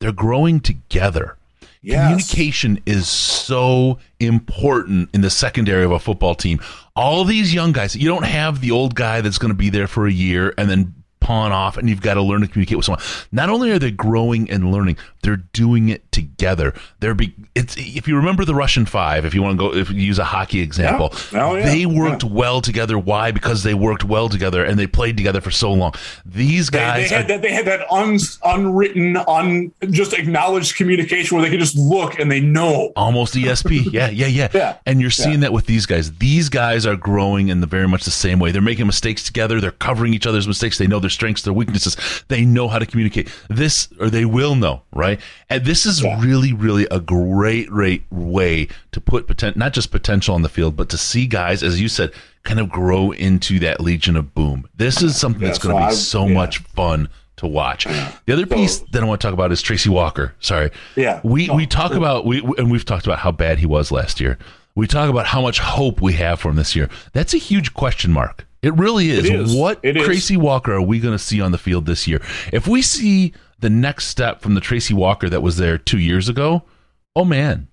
they're growing together. Yes. Communication is so important in the secondary of a football team. All these young guys, you don't have the old guy that's going to be there for a year and then pawn off and you've got to learn to communicate with someone. Not only are they growing and learning, they're doing it together. They're be it's if you remember the Russian Five, if you want to go if you use a hockey example, Yeah. Oh, yeah. they worked Yeah. well together. Why? Because they worked well together and they played together for so long. These They, guys they had are- that. They had that un, unwritten, un, just acknowledged communication where they could just look and they know. almost ESP. yeah, yeah, yeah. Yeah. And you're seeing that with these guys. These guys are growing in the very much the same way. They're making mistakes together. They're covering each other's mistakes. They know their strengths, their weaknesses. They know how to communicate. This, or they will know, right? And this is really, really a great, great way to put potential, not just potential on the field, but to see guys, as you said, kind of grow into that Legion of Boom. This is something that's Yeah, going to be I- so yeah. much fun to watch. The other piece that I want to talk about is Tracy Walker. Sorry. Yeah. We we talk about we and we've talked about how bad he was last year. We talk about how much hope we have for him this year. That's a huge question mark. It really is. It is. What It is. Tracy Walker are we going to see on the field this year? If we see the next step from the Tracy Walker that was there 2 years ago, oh man.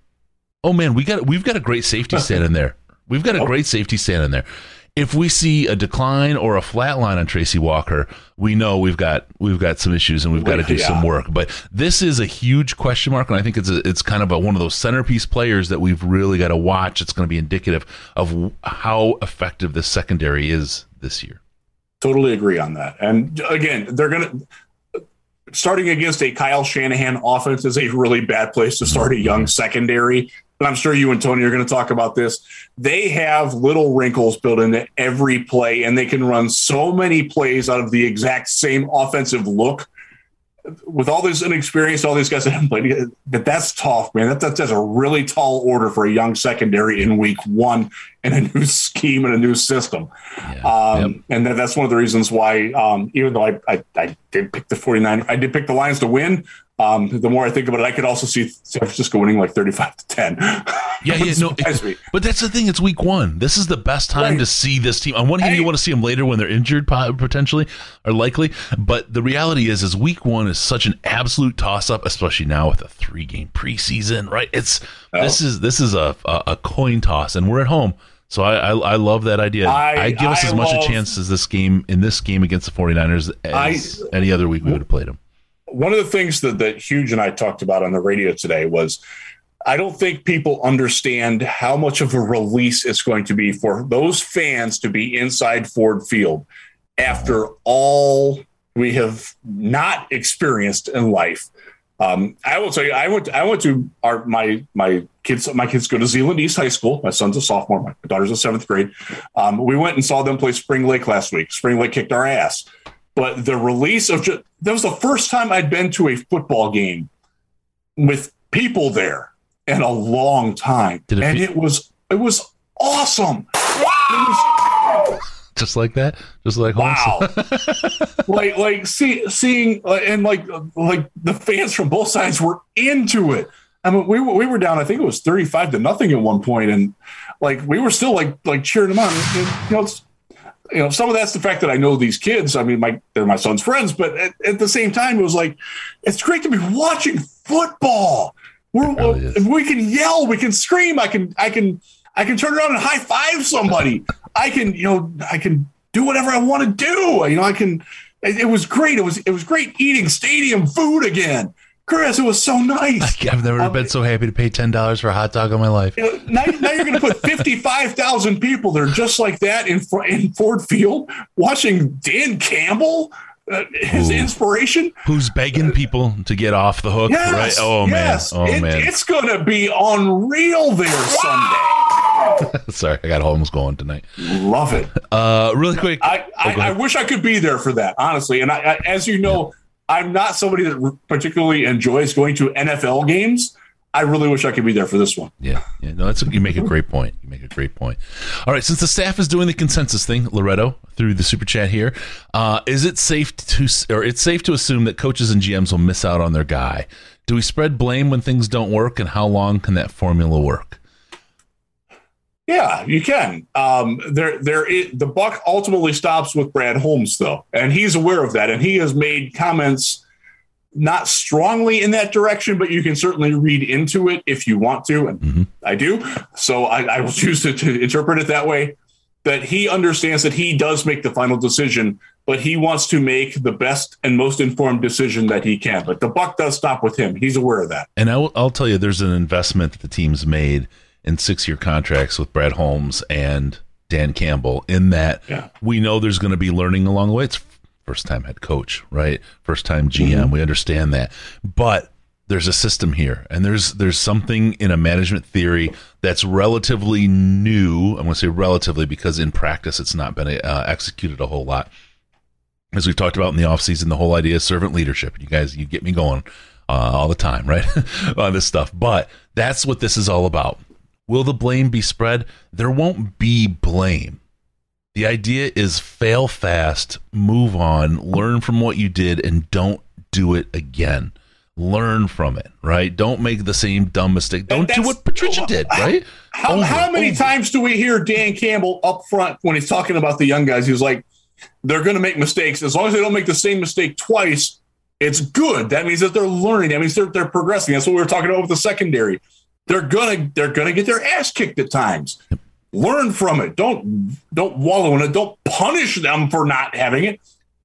Oh man, we got we've got a great safety stand in there. We've got a oh. great safety stand in there. If we see a decline or a flat line on Tracy Walker, we know we've got we've got some issues and we've got to do Yeah. some work. But this is a huge question mark, and I think it's a, it's kind of a, one of those centerpiece players that we've really got to watch. It's going to be indicative of how effective the secondary is this year. Totally agree on that. And again, they're going to starting against a Kyle Shanahan offense is a really bad place to start a young secondary. But I'm sure you and Tony are going to talk about this. They have little wrinkles built into every play, and they can run so many plays out of the exact same offensive look. With all this inexperience, all these guys that haven't played, that that's tough, man. That, that's, that's a really tall order for a young secondary in week one in a new scheme and a new system. Yeah. Um, Yep. And that, that's one of the reasons why, um, even though I, I, I did pick the 49, I did pick the Lions to win. Um, the more I think about it, I could also see San Francisco winning like 35 to 10. Yeah, yeah, no, me. but that's the thing. It's week one. This is the best time Right. to see this team. On one hand, Hey. you want to see them later when they're injured, potentially or likely. But the reality is, is week one is such an absolute toss up, especially now with a three game preseason. Right? It's this is this is a, a a coin toss, and we're at home. So I I, I love that idea. I- I, give us I as much love- a chance as this game in this game against the 49ers as any other week we would have played them. One of the things that, that Huge and I talked about on the radio today was I don't think people understand how much of a release it's going to be for those fans to be inside Ford Field after all we have not experienced in life. Um, I will tell you, I went. I went to our my my kids. My kids go to Zeeland East High School. My son's a sophomore. My daughter's a seventh grade. Um, we went and saw them play Spring Lake last week. Spring Lake kicked our ass. But the release of ju- that was the first time I'd been to a football game with people there in a long time, it and it was it was awesome. Was- Just like that, just like. Wow. like like see, seeing uh, and like like the fans from both sides were into it. I mean, we were, we were down. I think it was thirty five to nothing at one point, and like we were still like like cheering them on. And, you know, it's, you know, some of that's the fact that I know these kids. I mean, my they're my son's friends, but at, at the same time, it was like it's great to be watching football. We're, really we can yell, we can scream. I can I can I can turn around and high five somebody. I can you know I can do whatever I want to do. You know, I can. It, it was great. It was it was great eating stadium food again. Chris, it was so nice. I've never been so happy to pay ten dollars for a hot dog in my life. You know, now, now you're going to put 55,000 people there just like that in, in Ford Field watching Dan Campbell, uh, his Ooh. inspiration. Who's begging people to get off the hook? Yes. right? Oh yes. man. Oh It- man. It's going to be unreal there Sunday. Sorry, I got Holmes going tonight. Love it. Uh, really quick. I, I, Oh, I wish I could be there for that, honestly. And I, I, as you know, I'm not somebody that particularly enjoys going to NFL games. I really wish I could be there for this one. Yeah, yeah. No, that's a, you make a great point. You make a great point. All right, since the staff is doing the consensus thing, Loretto through the super chat here, uh, is it safe to or it's safe to assume that coaches and GMs will miss out on their guy? Do we spread blame when things don't work, and how long can that formula work? Yeah, you can. Um, there, there. Is, the buck ultimately stops with Brad Holmes, though, and he's aware of that, and he has made comments not strongly in that direction, but you can certainly read into it if you want to, and Mhm. I do. So I, I will choose to, to interpret it that way. That he understands that he does make the final decision, but but he wants to make the best and most informed decision that he can. But the buck does stop with him. He's aware of that. And I will, I'll tell you, there's an investment that the team's made in six year contracts with Brad Holmes and Dan Campbell. In that, Yeah. we know there's going to be learning along the way. It's first time head coach, right? First time GM. We understand that, but there's a system here, and there's there's something in a management theory that's relatively new. I'm going to say relatively because in practice it's not been uh, executed a whole lot as we've talked about in the offseason, the whole idea of servant leadership. You guys, you get me going uh, all the time, right? on this stuff. But that's what this is all about. Will the blame be spread? There won't be blame. The idea is fail fast, move on, learn from what you did, and don't do it again. Learn from it, right? Don't make the same dumb mistake. Don't do what Patricia did, right? How, Over, how many over. times do we hear Dan Campbell up front when he's talking about the young guys? He's like, they're going to make mistakes. As long as they don't make the same mistake twice, it's good. That means that they're learning. That means they're, they're progressing. That's what we were talking about with the secondary. They're gonna they're gonna get their ass kicked at times. Learn from it. Don't don't wallow in it. Don't punish them for not having it.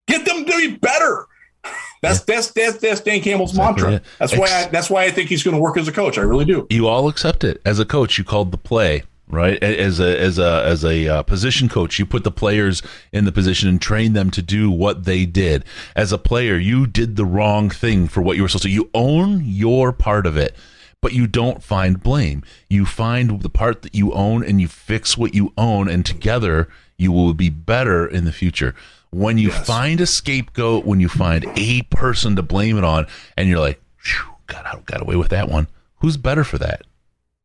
Get them to be better. That's that's that's that's Dan Campbell's Exactly, mantra. yeah. That's why I, that's why I think he's going to work as a coach. I really do. you all accept it as a coach you called the play right as a as a as a uh, position coach you put the players in the position and train them to do what they did as a player you did the wrong thing for what you were supposed to you own your part of it but you don't find blame you find the part that you own and you fix what you own and together you will be better in the future when you Yes. find a scapegoat when you find a person to blame it on and you're like "Phew, god i got away with that one who's better for that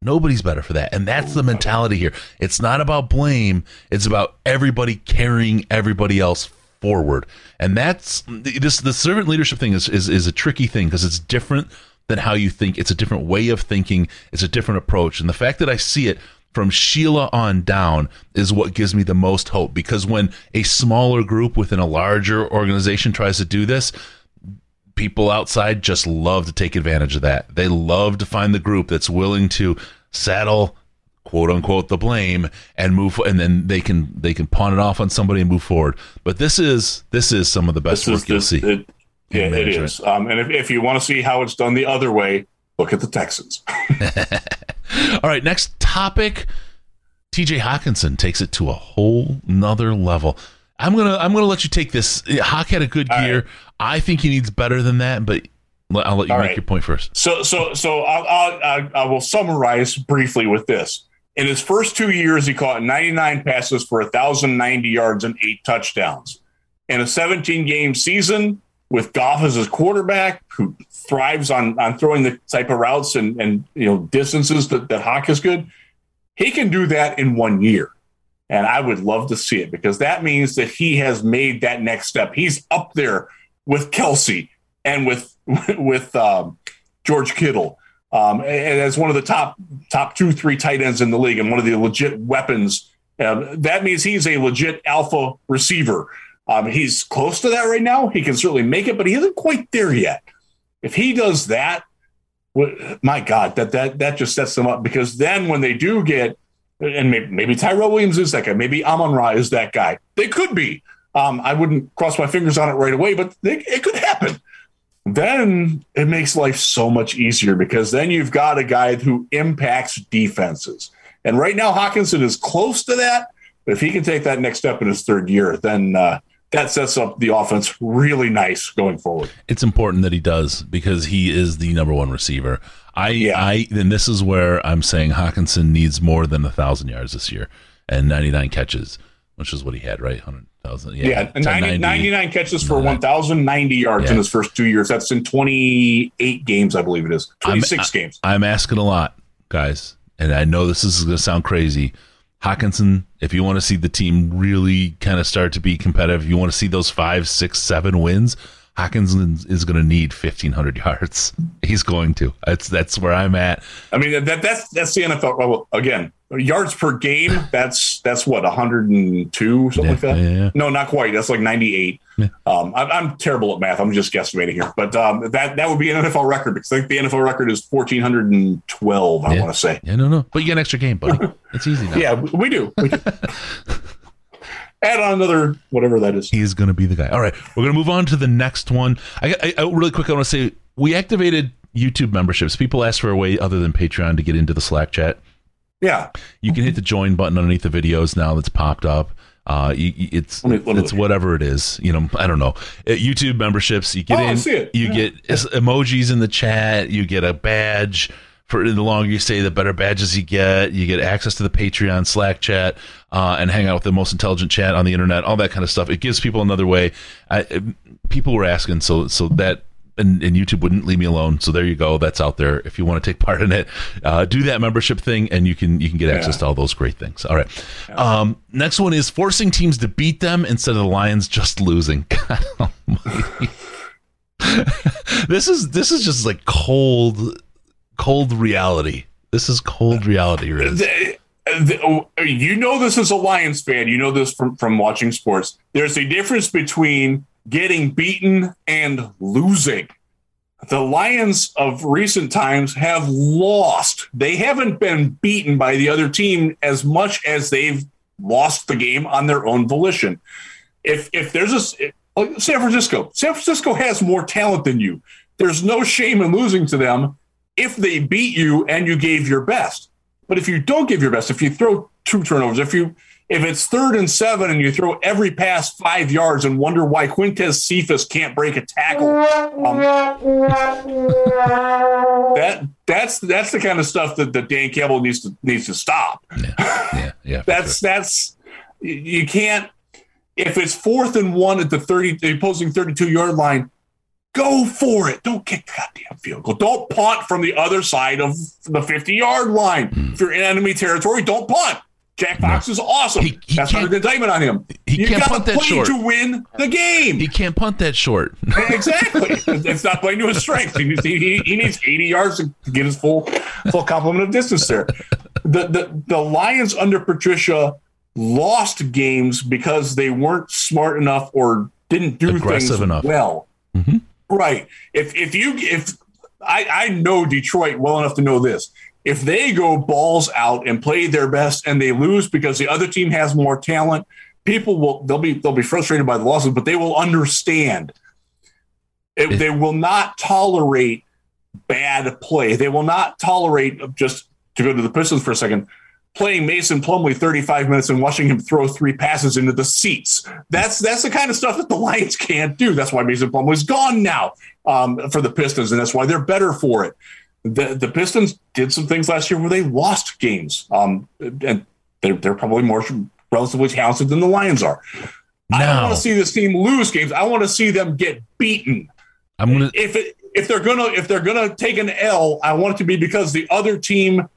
Nobody's better for that. And that's the mentality here. It's not about blame, it's about everybody carrying everybody else forward. And that's this the servant leadership thing is is, is a tricky thing because it's different than how you think. It's a different way of thinking, it's a different approach. And the fact that I see it from Sheila on down is what gives me the most hope because when a smaller group within a larger organization tries to do this, people outside just love to take advantage of that. They love to find the group that's willing to saddle quote unquote the blame and move and then they can they can pawn it off on somebody and move forward. But this is this is some of the best This work is you'll this, see. it, yeah, it is. Um, and if, if you want to see how it's done the other way, look at the Texans. All right, next topic. TJ Hockenson takes it to a whole nother level. I'm gonna I'm gonna let you take this. Hawk had a good All year. right. I think he needs better than that, but I'll let you All make right. your point first. So, so, so I'll, I'll, I will summarize briefly with this. In his first two years, he caught 99 passes for 1,090 yards and eight touchdowns. In a 17 game season with Goff as his quarterback, who thrives on, on throwing the type of routes and, and you know distances that, that Hawk is good, he can do that in one year. And I would love to see it because that means that he has made that next step. He's up there with Kelce and with with um, George Kittle, um, and as one of the top top two three tight ends in the league and one of the legit weapons. Um, that means he's a legit alpha receiver. Um, he's close to that right now. He can certainly make it, but he isn't quite there yet. If he does that, wh- my God, that that that just sets them up because then when they do get, and maybe, maybe Tyrell Williams is that guy, maybe Amon Ra is that guy. They could be. Um, I wouldn't cross my fingers on it right away, but they, it could happen. Then it makes life so much easier because then you've got a guy who impacts defenses. And right now, Hockenson is close to that. But if he can take that next step in his third year, then uh, that sets up the offense really nice going forward. it's important that he does because he is the number one receiver. I, Yeah. I, and this is where I'm saying Hockenson needs more than a thousand yards this year and 99 catches, which is what he had, right? Hundred thousand, yeah, Yeah, 90, 1090. 99 catches for 1,090 yards Yeah. in his first two years. That's in 28 games, I believe it is. 26 games. I'm asking a lot, guys, and I know this is going to sound crazy. Hockenson, if you want to see the team really kind of start to be competitive, you want to see those five, six, seven wins. Hockenson is going to need 1,500 yards. He's going to. That's that's where I'm at. I mean, that that's that's the NFL. Well, again, yards per game. That's that's what 102, something Yeah, like that. yeah, yeah. No, not quite. That's like 98. Yeah. Um, I'm, I'm terrible at math. I'm just guesstimating here, but um, that that would be an NFL record because I think the NFL record is 1,412. I Yeah. want to say. Yeah, no, no. But you get an extra game, buddy. It's easy now. Yeah, we do. We do. add on another whatever that is. He's going to be the guy. All right, we're going to move on to the next one. I, I, I really quick, I want to say we activated YouTube memberships. People ask for a way other than Patreon to get into the Slack chat. Yeah, You can hit the join button underneath the videos now that's popped up. Uh, you, you- it's me- it's whatever it is. You know, I don't know. At YouTube memberships, you get Oh, in, you Yeah. get emojis in the chat, you get a badge. For the longer you stay, the better badges you get. You get access to the Patreon, Slack chat, uh, and hang out with the most intelligent chat on the internet. All that kind of stuff. It gives people another way. I, people were asking, so so that and, and YouTube wouldn't leave me alone. So there you go. That's out there. If you want to take part in it, uh, do that membership thing, and you can you can get access to all those great things. All right. Um, next one is forcing teams to beat them instead of the Lions just losing. God almighty. this is this is just like cold cold reality. This is cold reality, Riz. The- the- you know this as a Lions fan. You know this from from watching sports. There's a difference between getting beaten and losing. The Lions of recent times have lost. They haven't been beaten by the other team as much as they've lost the game on their own volition. If if there's a like oh, San Francisco, San Francisco has more talent than you. There's no shame in losing to them if they beat you and you gave your best. But if you don't give your best, if you throw two turnovers, if you if it's third and seven and you throw every pass five yards and wonder why Quintez Cephus can't break a tackle, um, that that's that's the kind of stuff that, that Dan Campbell needs to needs to stop. Yeah, yeah. for That's that's you- can't if it's fourth and one at the 30 the opposing 32 yard line go for it don't kick the goddamn field goal don't punt from the other side of the 50 yard line Hmm. if you're in enemy territory don't punt Jack Fox is awesome. He- he That's not an indictment on him. he you can't punt that play short. to win the game. He can't punt that short. exactly. It's not playing to his strength. He needs, he, he needs 80 yards to get his full full complement of distance there. The, the the Lions under Patricia lost games because they weren't smart enough or didn't do Aggressive things enough. well. Mhm. Right. If if you if I, I know Detroit well enough to know this. If they go balls out and play their best and they lose because the other team has more talent, people will they'll be they'll be frustrated by the losses, but they will understand. It, they will not tolerate bad play. They will not tolerate just to go to the Pistons for a second. Playing Mason Plumlee 35 minutes and watching him throw three passes into the seats. That's that's the kind of stuff that the Lions can't do. That's why Mason Plumlee's gone now um, for the Pistons, and that's why they're better for it. The the Pistons did some things last year where they lost games, um, and they're they're probably more relatively talented than the Lions are. I don't want to see this team lose games. I want to see them get beaten I'm gonna if it if they're gonna if they're gonna take an L, I want it to be because the other team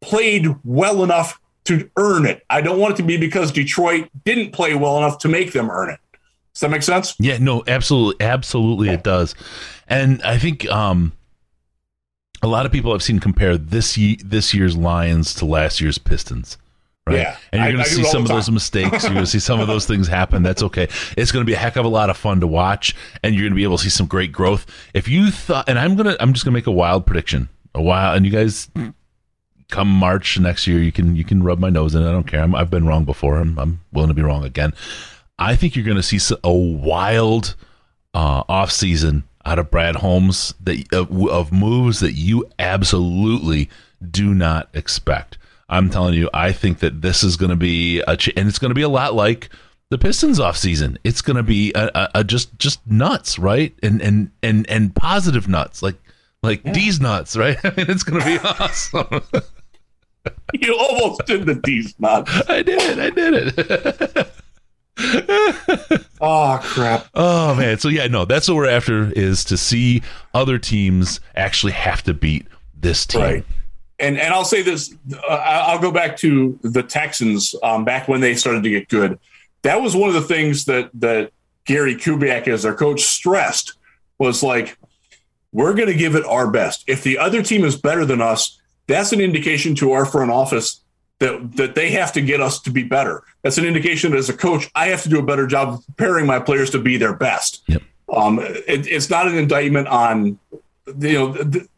played well enough to earn it. I don't want it to be because Detroit didn't play well enough to make them earn it. Does that make sense? Yeah, no, absolutely, absolutely, it does. And I think um, a lot of people I've seen compare this ye- this year's Lions to last year's Pistons. Right? Yeah, and you're going to see some of those mistakes. You're going to see some of those things happen. That's okay. It's going to be a heck of a lot of fun to watch, and you're going to be able to see some great growth. If you thought, and I'm gonna, I'm just going to make a wild prediction. A wild, and you guys, come March next year, you can you can rub my nose in. it. I don't care. I'm, I've been wrong before. I'm, I'm willing to be wrong again. I think you're going to see a wild uh, off season out of Brad Holmes that of, of moves that you absolutely do not expect. I'm telling you, I think that this is going to be a ch- and it's going to be a lot like the Pistons off season. It's going to be a, a, a just just nuts, right? And and and and positive nuts, like like these nuts, right? I mean, it's going to be awesome. You almost did the D's not. I did it. I did it. Oh crap. Oh man, so yeah, no, that's what we're after is to see other teams actually have to beat this team. Right. And and I'll say this. Uh, I'll go back to the Texans um, back when they started to get good. That was one of the things that that Gary Kubiak, as their coach, stressed was like, we're going to give it our best. If the other team is better than us, that's an indication to our front office that that they have to get us to be better. That's an indication that as a coach, I have to do a better job of preparing my players to be their best. Yep. Um, it, it's not an indictment on you know the,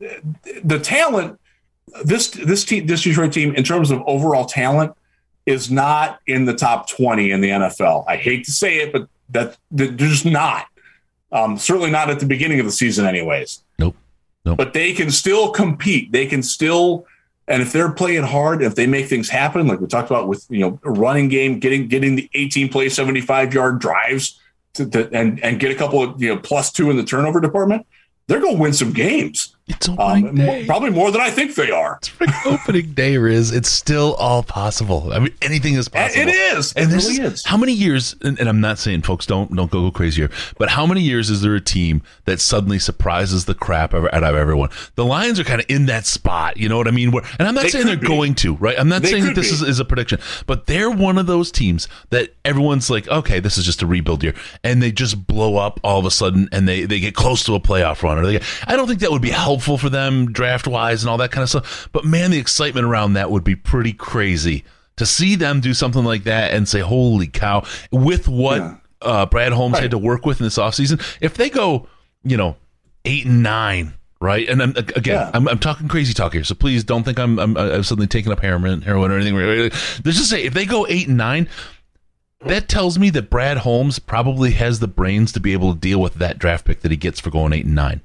the talent. This this team, this Detroit team, in terms of overall talent, is not in the top 20 in the NFL. I hate to say it, but that they're just not. Um, certainly not at the beginning of the season, anyways. Nope. Nope. But they can still compete. They can still, and if they're playing hard, if they make things happen, like we talked about with you know running game, getting getting the 18 play, 75 yard drives, to, to, and and get a couple of you know plus two in the turnover department, they're going to win some games. It's opening Um, day. probably more than I think they are. It's freaking opening day, Riz. It's still all possible. I mean, anything is possible. It is. And it this really is, how many years? And, and I'm not saying folks don't don't go crazy here, but how many years is there a team that suddenly surprises the crap out of everyone? The Lions are kind of in that spot. You know what I mean? Where, and I'm not They saying they're be. going to, right? I'm not They saying that this is, is a prediction, but they're one of those teams that everyone's like, okay, this is just a rebuild year, and they just blow up all of a sudden, and they they get close to a playoff run. Or they, I don't think that would be helpful for them draft wise and all that kind of stuff. But man, the excitement around that would be pretty crazy to see them do something like that and say, holy cow, with what Yeah. uh, Brad Holmes Right. had to work with in this offseason. If they go, you know, eight and nine. Right, and I'm, again, Yeah. I'm, I'm talking crazy talk here, so please don't think I'm, I'm, I'm suddenly taking up heroin, heroin or anything. Let's just say if they go eight and nine, that tells me that Brad Holmes probably has the brains to be able to deal with that draft pick that he gets for going eight and nine.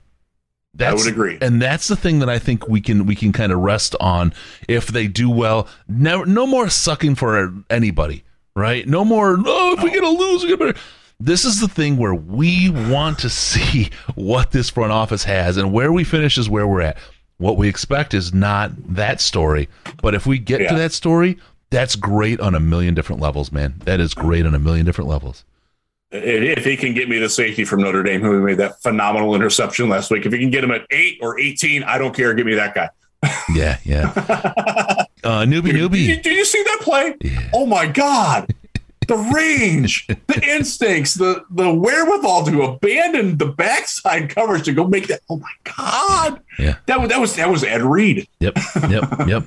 That's, would agree. and that's the thing that I think we can we can kind of rest on if they do well. Never, no more sucking for anybody, right? No more. Oh, if we get a lose, we get better. This is the thing where we want to see what this front office has, and where we finish is where we're at. What we expect is not that story, but if we get to that story, that's great on a million different levels, man. That is great on a million different levels. If he can get me the safety from Notre Dame, who made that phenomenal interception last week, if he can get him at eight or 18, I don't care. Give me that guy. Yeah, yeah. Uh, newbie, Did you, newbie. did you see that play? Yeah. Oh my God. The range, the instincts, the the wherewithal to abandon the backside coverage to go make that. Oh my God. Yeah. That was that was that was Ed Reed. Yep, yep, yep.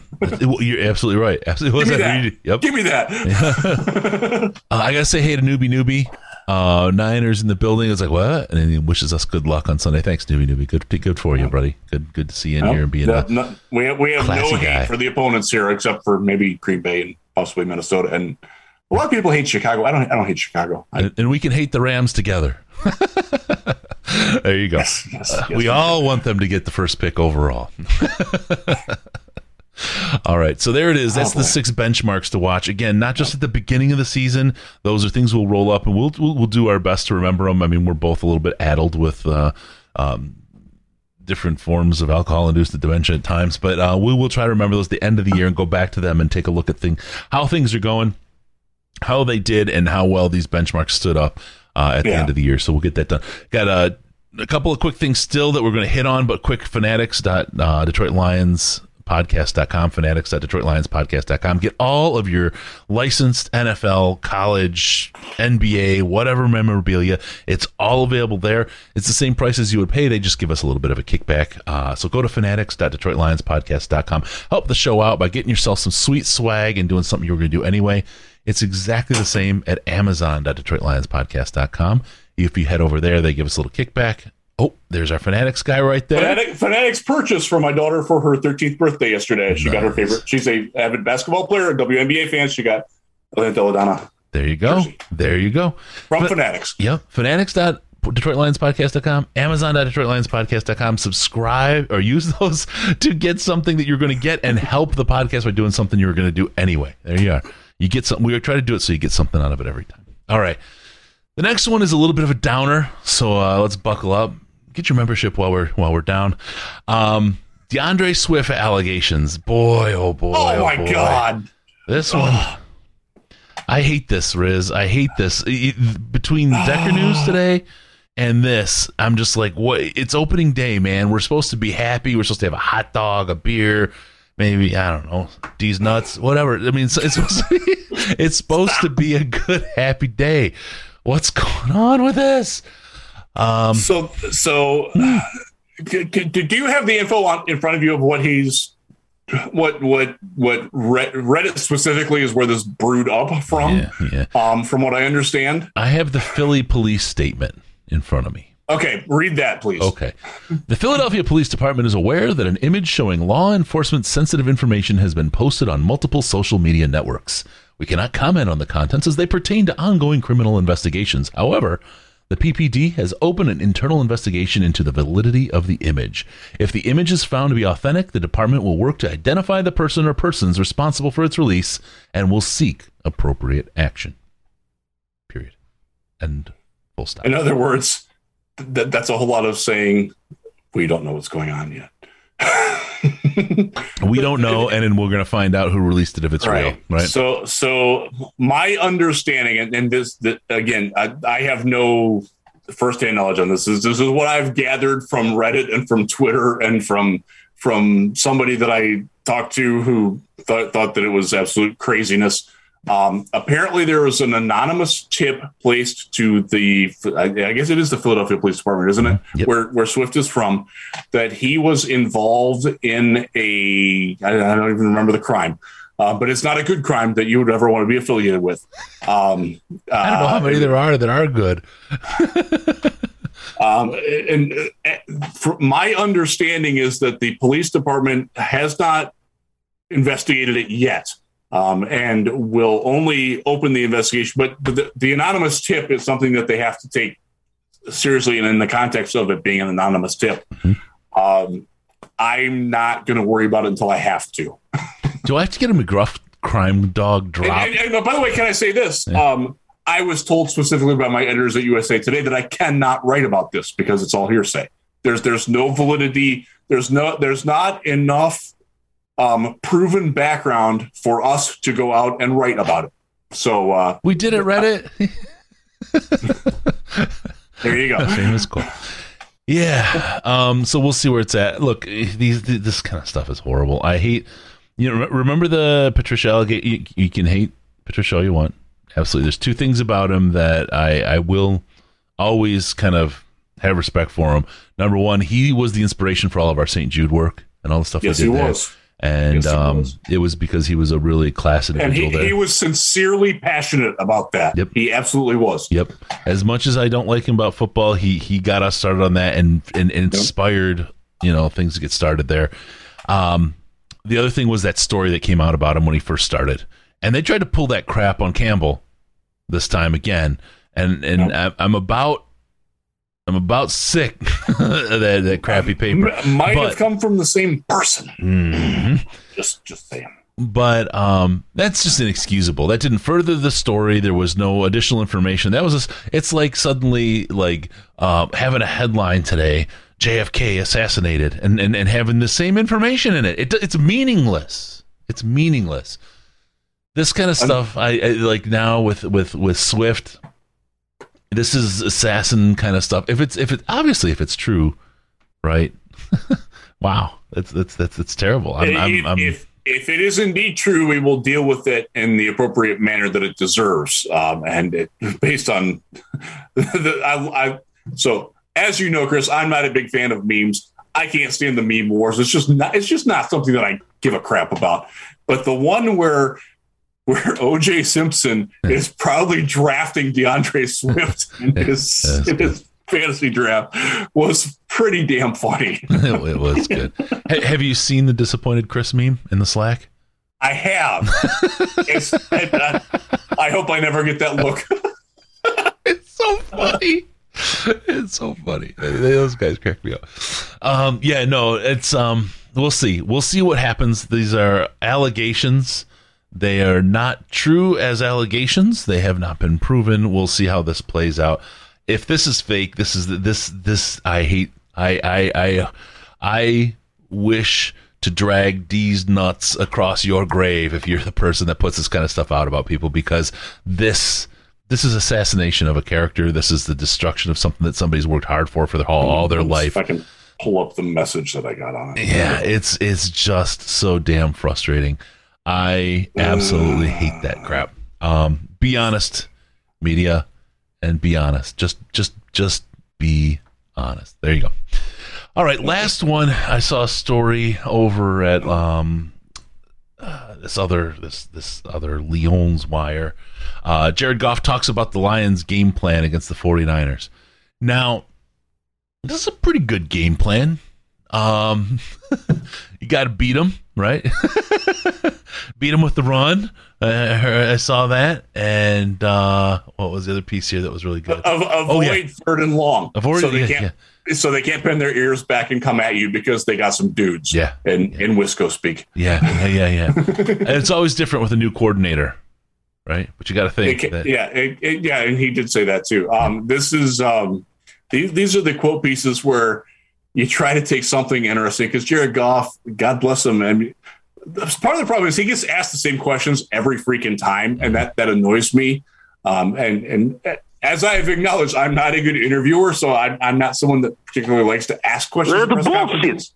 You're absolutely right. Absolutely. Was Give me that that. Reed? Yep. Give me that. Uh, I gotta say hey to newbie, newbie. Uh, Niners in the building. It's like what? And then he wishes us good luck on Sunday. Thanks, newbie, newbie. Good, good for you, buddy. Good, good to see you in here and being. No, a, no, we have, we have no hate guy. for the opponents here, except for maybe Green Bay and possibly Minnesota. And a lot of people hate Chicago. I don't. I don't hate Chicago. I, and, and we can hate the Rams together. there you go. yes, yes, yes, we all want them to get the first pick overall. all right, so there it is. That's Oh, the six benchmarks to watch. Again, not just at the beginning of the season. Those are things we'll roll up, and we'll we'll, we'll do our best to remember them. I mean, we're both a little bit addled with. Uh, um, different forms of alcohol-induced dementia at times, but uh, we will try to remember those at the end of the year and go back to them and take a look at thing how things are going, how they did, and how well these benchmarks stood up uh, at the end of the year. So we'll get that done. Got a, a couple of quick things still that we're going to hit on, but quick fanatics dot uh, Detroit Lions podcast.com fanatics.detroitlionspodcast.com get all of your licensed nfl college nba whatever memorabilia it's all available there. It's the same price as you would pay. They just give us a little bit of a kickback. Uh, so go to fanatics.detroitlionspodcast.com help the show out by getting yourself some sweet swag and doing something you were going to do anyway. It's exactly the same at amazon.detroitlionspodcast.com if you head over there they give us a little kickback oh there's our fanatics guy right there Fanatic, Fanatics purchase for my daughter for her 13th birthday yesterday. She got her favorite. She's a avid basketball player, a WNBA fan. She got Delle Donne there you go Jersey. there you go from But- Fanatics. Yep. Fanatics. DetroitLionsPodcast.com, Amazon.DetroitLionsPodcast.com. Subscribe or use those to get something that you're going to get and help the podcast by doing something you were going to do anyway. There you are. You get something. We try to do it so you get something out of it every time. All right. The next one is a little bit of a downer, so uh, let's buckle up. Get your membership while we're while we're down. Um, D'Andre Swift allegations. Boy, oh boy. Oh, my boy. God. This one, I hate this, Riz. I hate this. Between Decker News today and this, I'm just like, what? It's opening day, man. We're supposed to be happy. We're supposed to have a hot dog, a beer, maybe I don't know, these nuts, whatever. I mean, it's, it's supposed to be, it's supposed to be a good, happy day. What's going on with this? Um, So, so c- do you have the info on, in front of you of what he's, what, what, what Reddit specifically is where this brewed up from? yeah, yeah. Um, from what I understand. I have the Philly police statement in front of me. Okay, read that, please. Okay. The Philadelphia Police Department is aware that an image showing law enforcement sensitive information has been posted on multiple social media networks. We cannot comment on the contents as they pertain to ongoing criminal investigations. However, the PPD has opened an internal investigation into the validity of the image. If the image is found to be authentic, the department will work to identify the person or persons responsible for its release and will seek appropriate action. Period. And full stop. In other words, th- that's a whole lot of saying we don't know what's going on yet. We don't know, and then we're going to find out who released it if it's right. real, right? So, so my understanding, and, and this, the, again, I, I have no firsthand knowledge on this. Is this is what I've gathered from Reddit and from Twitter and from from somebody that I talked to who thought thought that it was absolute craziness. Um, apparently, there was an anonymous tip placed to the, I guess it is the Philadelphia Police Department, isn't it? Yep. Where where Swift is from, that he was involved in a, I don't even remember the crime, uh, but it's not a good crime that you would ever want to be affiliated with. Um, I don't know how uh, many there are that are good. um, and uh, my understanding is that the police department has not investigated it yet. Um, and will only open the investigation. But the, the anonymous tip is something that they have to take seriously, and in the context of it being an anonymous tip, um, I'm not going to worry about it until I have to. Do I have to get a McGruff crime dog drop? And, and- and by the way, can I say this? Um, I was told specifically by my editors at USA Today that I cannot write about this because it's all hearsay. There's there's no validity. There's no there's not enough um, proven background for us to go out and write about it. So uh, we did it, Reddit. there you go. Famous quote. Yeah. Um. So we'll see where it's at. Look, these this kind of stuff is horrible. I hate. You know, remember the Patricia Allegate? You, you can hate Patricia all you want. Absolutely. There's two things about him that I I will always kind of have respect for him. Number one, he was the inspiration for all of our St. Jude work and all the stuff Yes, we did he there. was. And Yes, um, was. it was because he was a really class And individual he, there. he was sincerely passionate about that. Yep. He absolutely was. Yep. As much as I don't like him about football, he he got us started on that and and, and inspired you know things to get started there. Um, the other thing was that story that came out about him when he first started, and they tried to pull that crap on Campbell this time again, and and I, I'm about I'm about sick of that that crappy paper. M- might But- have come from the same person. Mhm. Just just saying. but um, that's just inexcusable. That didn't further the story. There was no additional information. That was just, it's like suddenly like uh, having a headline today: JFK assassinated, and, and and having the same information in it. it. It's meaningless. It's meaningless. This kind of stuff, I, I like now with with with Swift. This is assassin kind of stuff. If it's if it obviously if it's true, right? wow, that's that's that's that's terrible. I'm, I'm, if, I'm, if if it is indeed true, we will deal with it in the appropriate manner that it deserves, um, and it, based on the. I, I, so, as you know, Chris, I'm not a big fan of memes. I can't stand the meme wars. It's just not. It's just not something that I give a crap about. But the one where where OJ Simpson is probably drafting D'Andre Swift in his, in his fantasy draft was pretty damn funny. it, was good. Ha- have you seen the disappointed Chris meme in the Slack? I have. it's, and, uh, I hope I never get that look. It's so funny. It's so funny. Those guys crack me up. Um, yeah, no, it's um, we'll see. We'll see what happens. These are allegations. They are not true as allegations. They have not been proven. We'll see how this plays out. If this is fake, this is this this I hate. I I I I wish to drag these nuts across your grave if you're the person that puts this kind of stuff out about people because this this is assassination of a character. This is the destruction of something that somebody's worked hard for for their, all, all their life. I can pull up the message that I got on it. Yeah, it's it's just so damn frustrating. I absolutely hate that crap. Um, be honest, media, and be honest. Just just just be honest. There you go. All right, last one. I saw a story over at um uh, this other this this other Lions wire. Uh, Jared Goff talks about the Lions' game plan against the 49ers. Now, this is a pretty good game plan. Um, you got to beat them, right? beat them with the run. Uh, I saw that, and uh, what was the other piece here that was really good? Of, avoid Oh, yeah. third and long. Avoid- so they yeah, can't. So they can't bend their ears back and come at you because they got some dudes. Yeah. In in Wisco speak. Yeah, yeah, yeah, yeah. and it's always different with a new coordinator, right? But you got to think ca- that yeah, it, it- yeah, and he did say that too. Um, this is um, these these are the quote pieces where you try to take something interesting because Jared Goff, God bless him, and part of the problem is he gets asked the same questions every freaking time, and that that annoys me. Um, and and as I have acknowledged, I'm not a good interviewer, so I'm, I'm not someone that particularly likes to ask questions. conferences.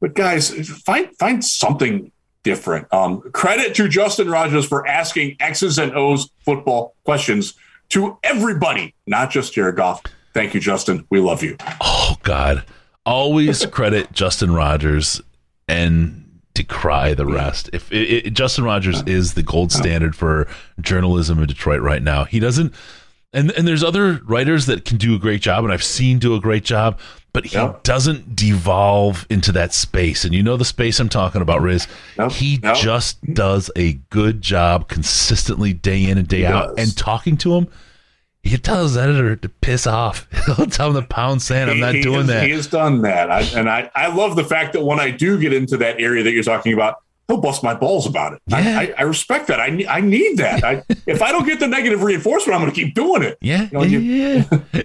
But guys, find find something different. Um, credit to Justin Rogers for asking X's and O's football questions to everybody, not just Jared Goff. Thank you, Justin. We love you. oh god, always credit Justin Rogers and decry the rest. If it, it, Justin Rogers is the gold standard for journalism in Detroit right now, he doesn't. And and there's other writers that can do a great job, and I've seen do a great job, but he Yep. doesn't devolve into that space. And you know the space I'm talking about, Riz. Yep. He Yep. just does a good job consistently, day in and day out. does. And talking to him, he tells his editor to piss off. He'll tell him to pound sand. I'm not he doing has, that. He has done that, I, and I, I love the fact that when I do get into that area that you're talking about, he'll bust my balls about it. Yeah. I, I, I respect that. I need, I need that. I, if I don't get the negative reinforcement, I'm going to keep doing it. Yeah, You know, you- yeah.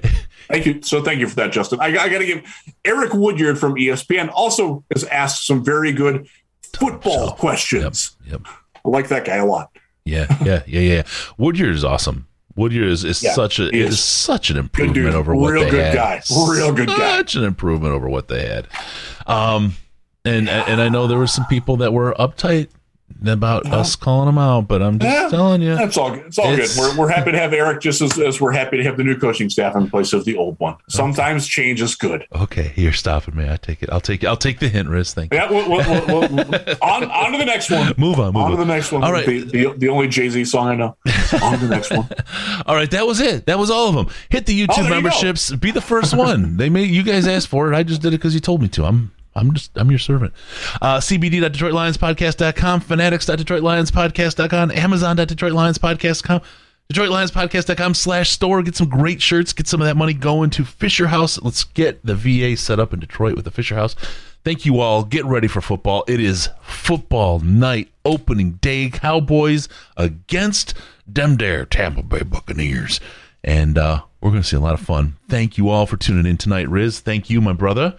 Thank you. So thank you for that, Justin. I, I got to give Eric Woodyard from ESPN also has asked some very good football Yep, questions. yep. I like that guy a lot. Yeah, yeah, yeah, yeah. Woodyard is awesome. Woodyard is, is Yeah, such a is. is. such an improvement dude. over what they had Real good guy. Real good guy. Such an improvement over what they had. Um, and and I know there were some people that were uptight about us calling them out, but I'm just Yeah. telling you. That's all good. It's all It's- good. We're, we're happy to have Eric just as, as we're happy to have the new coaching staff in place of the old one. Sometimes change is good. Okay, you're stopping me. I take it. I'll take it. I'll take the hint, Riz. Thank you. Yeah, we'll, we'll, we'll, we'll- on, on to the next one. Move on. Move On on. to the next one. All right. The, the, the only Jay Z song I know. On to the next one. All right, that was it. That was all of them. Hit the Oh, YouTube you memberships. Be the first one. They made you guys asked for it. I just did it because you told me to. I'm I'm just I'm your servant. Uh, CBD.DetroitLionsPodcast.com, Fanatics.DetroitLionsPodcast.com, Amazon.DetroitLionsPodcast.com, DetroitLionsPodcast.com slash store. Get some great shirts. Get some of that money going to Fisher House. Let's get the VA set up in Detroit with the Fisher House. Thank you all. Get ready for football. It is football night, opening day. Cowboys against them dare Tampa Bay Buccaneers. And uh, we're going to see a lot of fun. Thank you all for tuning in tonight, Riz. Thank you, my brother.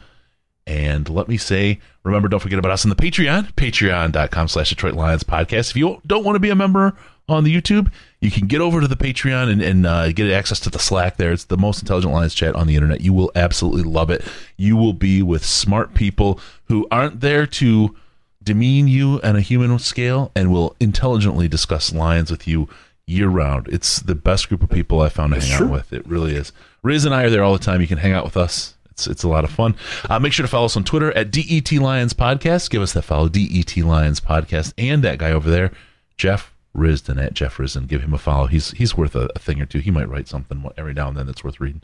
And let me say, remember, don't forget about us on the Patreon, patreon.com slash Detroit Lions podcast. If you don't want to be a member on the YouTube, you can get over to the Patreon and, and uh, get access to the Slack there. It's the most intelligent Lions chat on the internet. You will absolutely love it. You will be with smart people who aren't there to demean you on a human scale and will intelligently discuss Lions with you year round. It's the best group of people I found to hang out with. It really is. Riz and I are there all the time. You can hang out with us. It's it's a lot of fun. Uh, make sure to follow us on Twitter at DET Lions Podcast. Give us that follow, DET Lions Podcast, and that guy over there, Jeff Risdon at Jeff Risdon. Give him a follow. He's he's worth a, a thing or two. He might write something every now and then that's worth reading.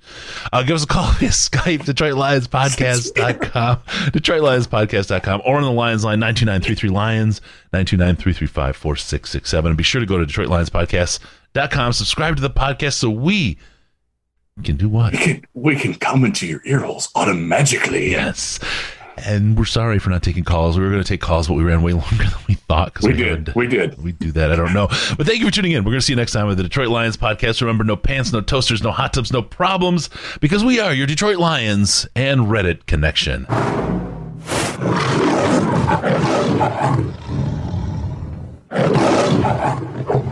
Uh, give us a call via Skype, Detroit Lions Podcast.com, Detroit Lions Podcast.com, or on the Lions line 92933 Lions, 929 4667. And be sure to go to Detroit Lions Podcast.com, subscribe to the podcast so we can do what? We can, we can come into your ear holes automatically. Yes. And we're sorry for not taking calls. We were going to take calls, but we ran way longer than we thought. Cause We did. We did. We do that. I don't know. But thank you for tuning in. We're going to see you next time with the Detroit Lions podcast. Remember, no pants, no toasters, no hot tubs, no problems, because we are your Detroit Lions and Reddit connection.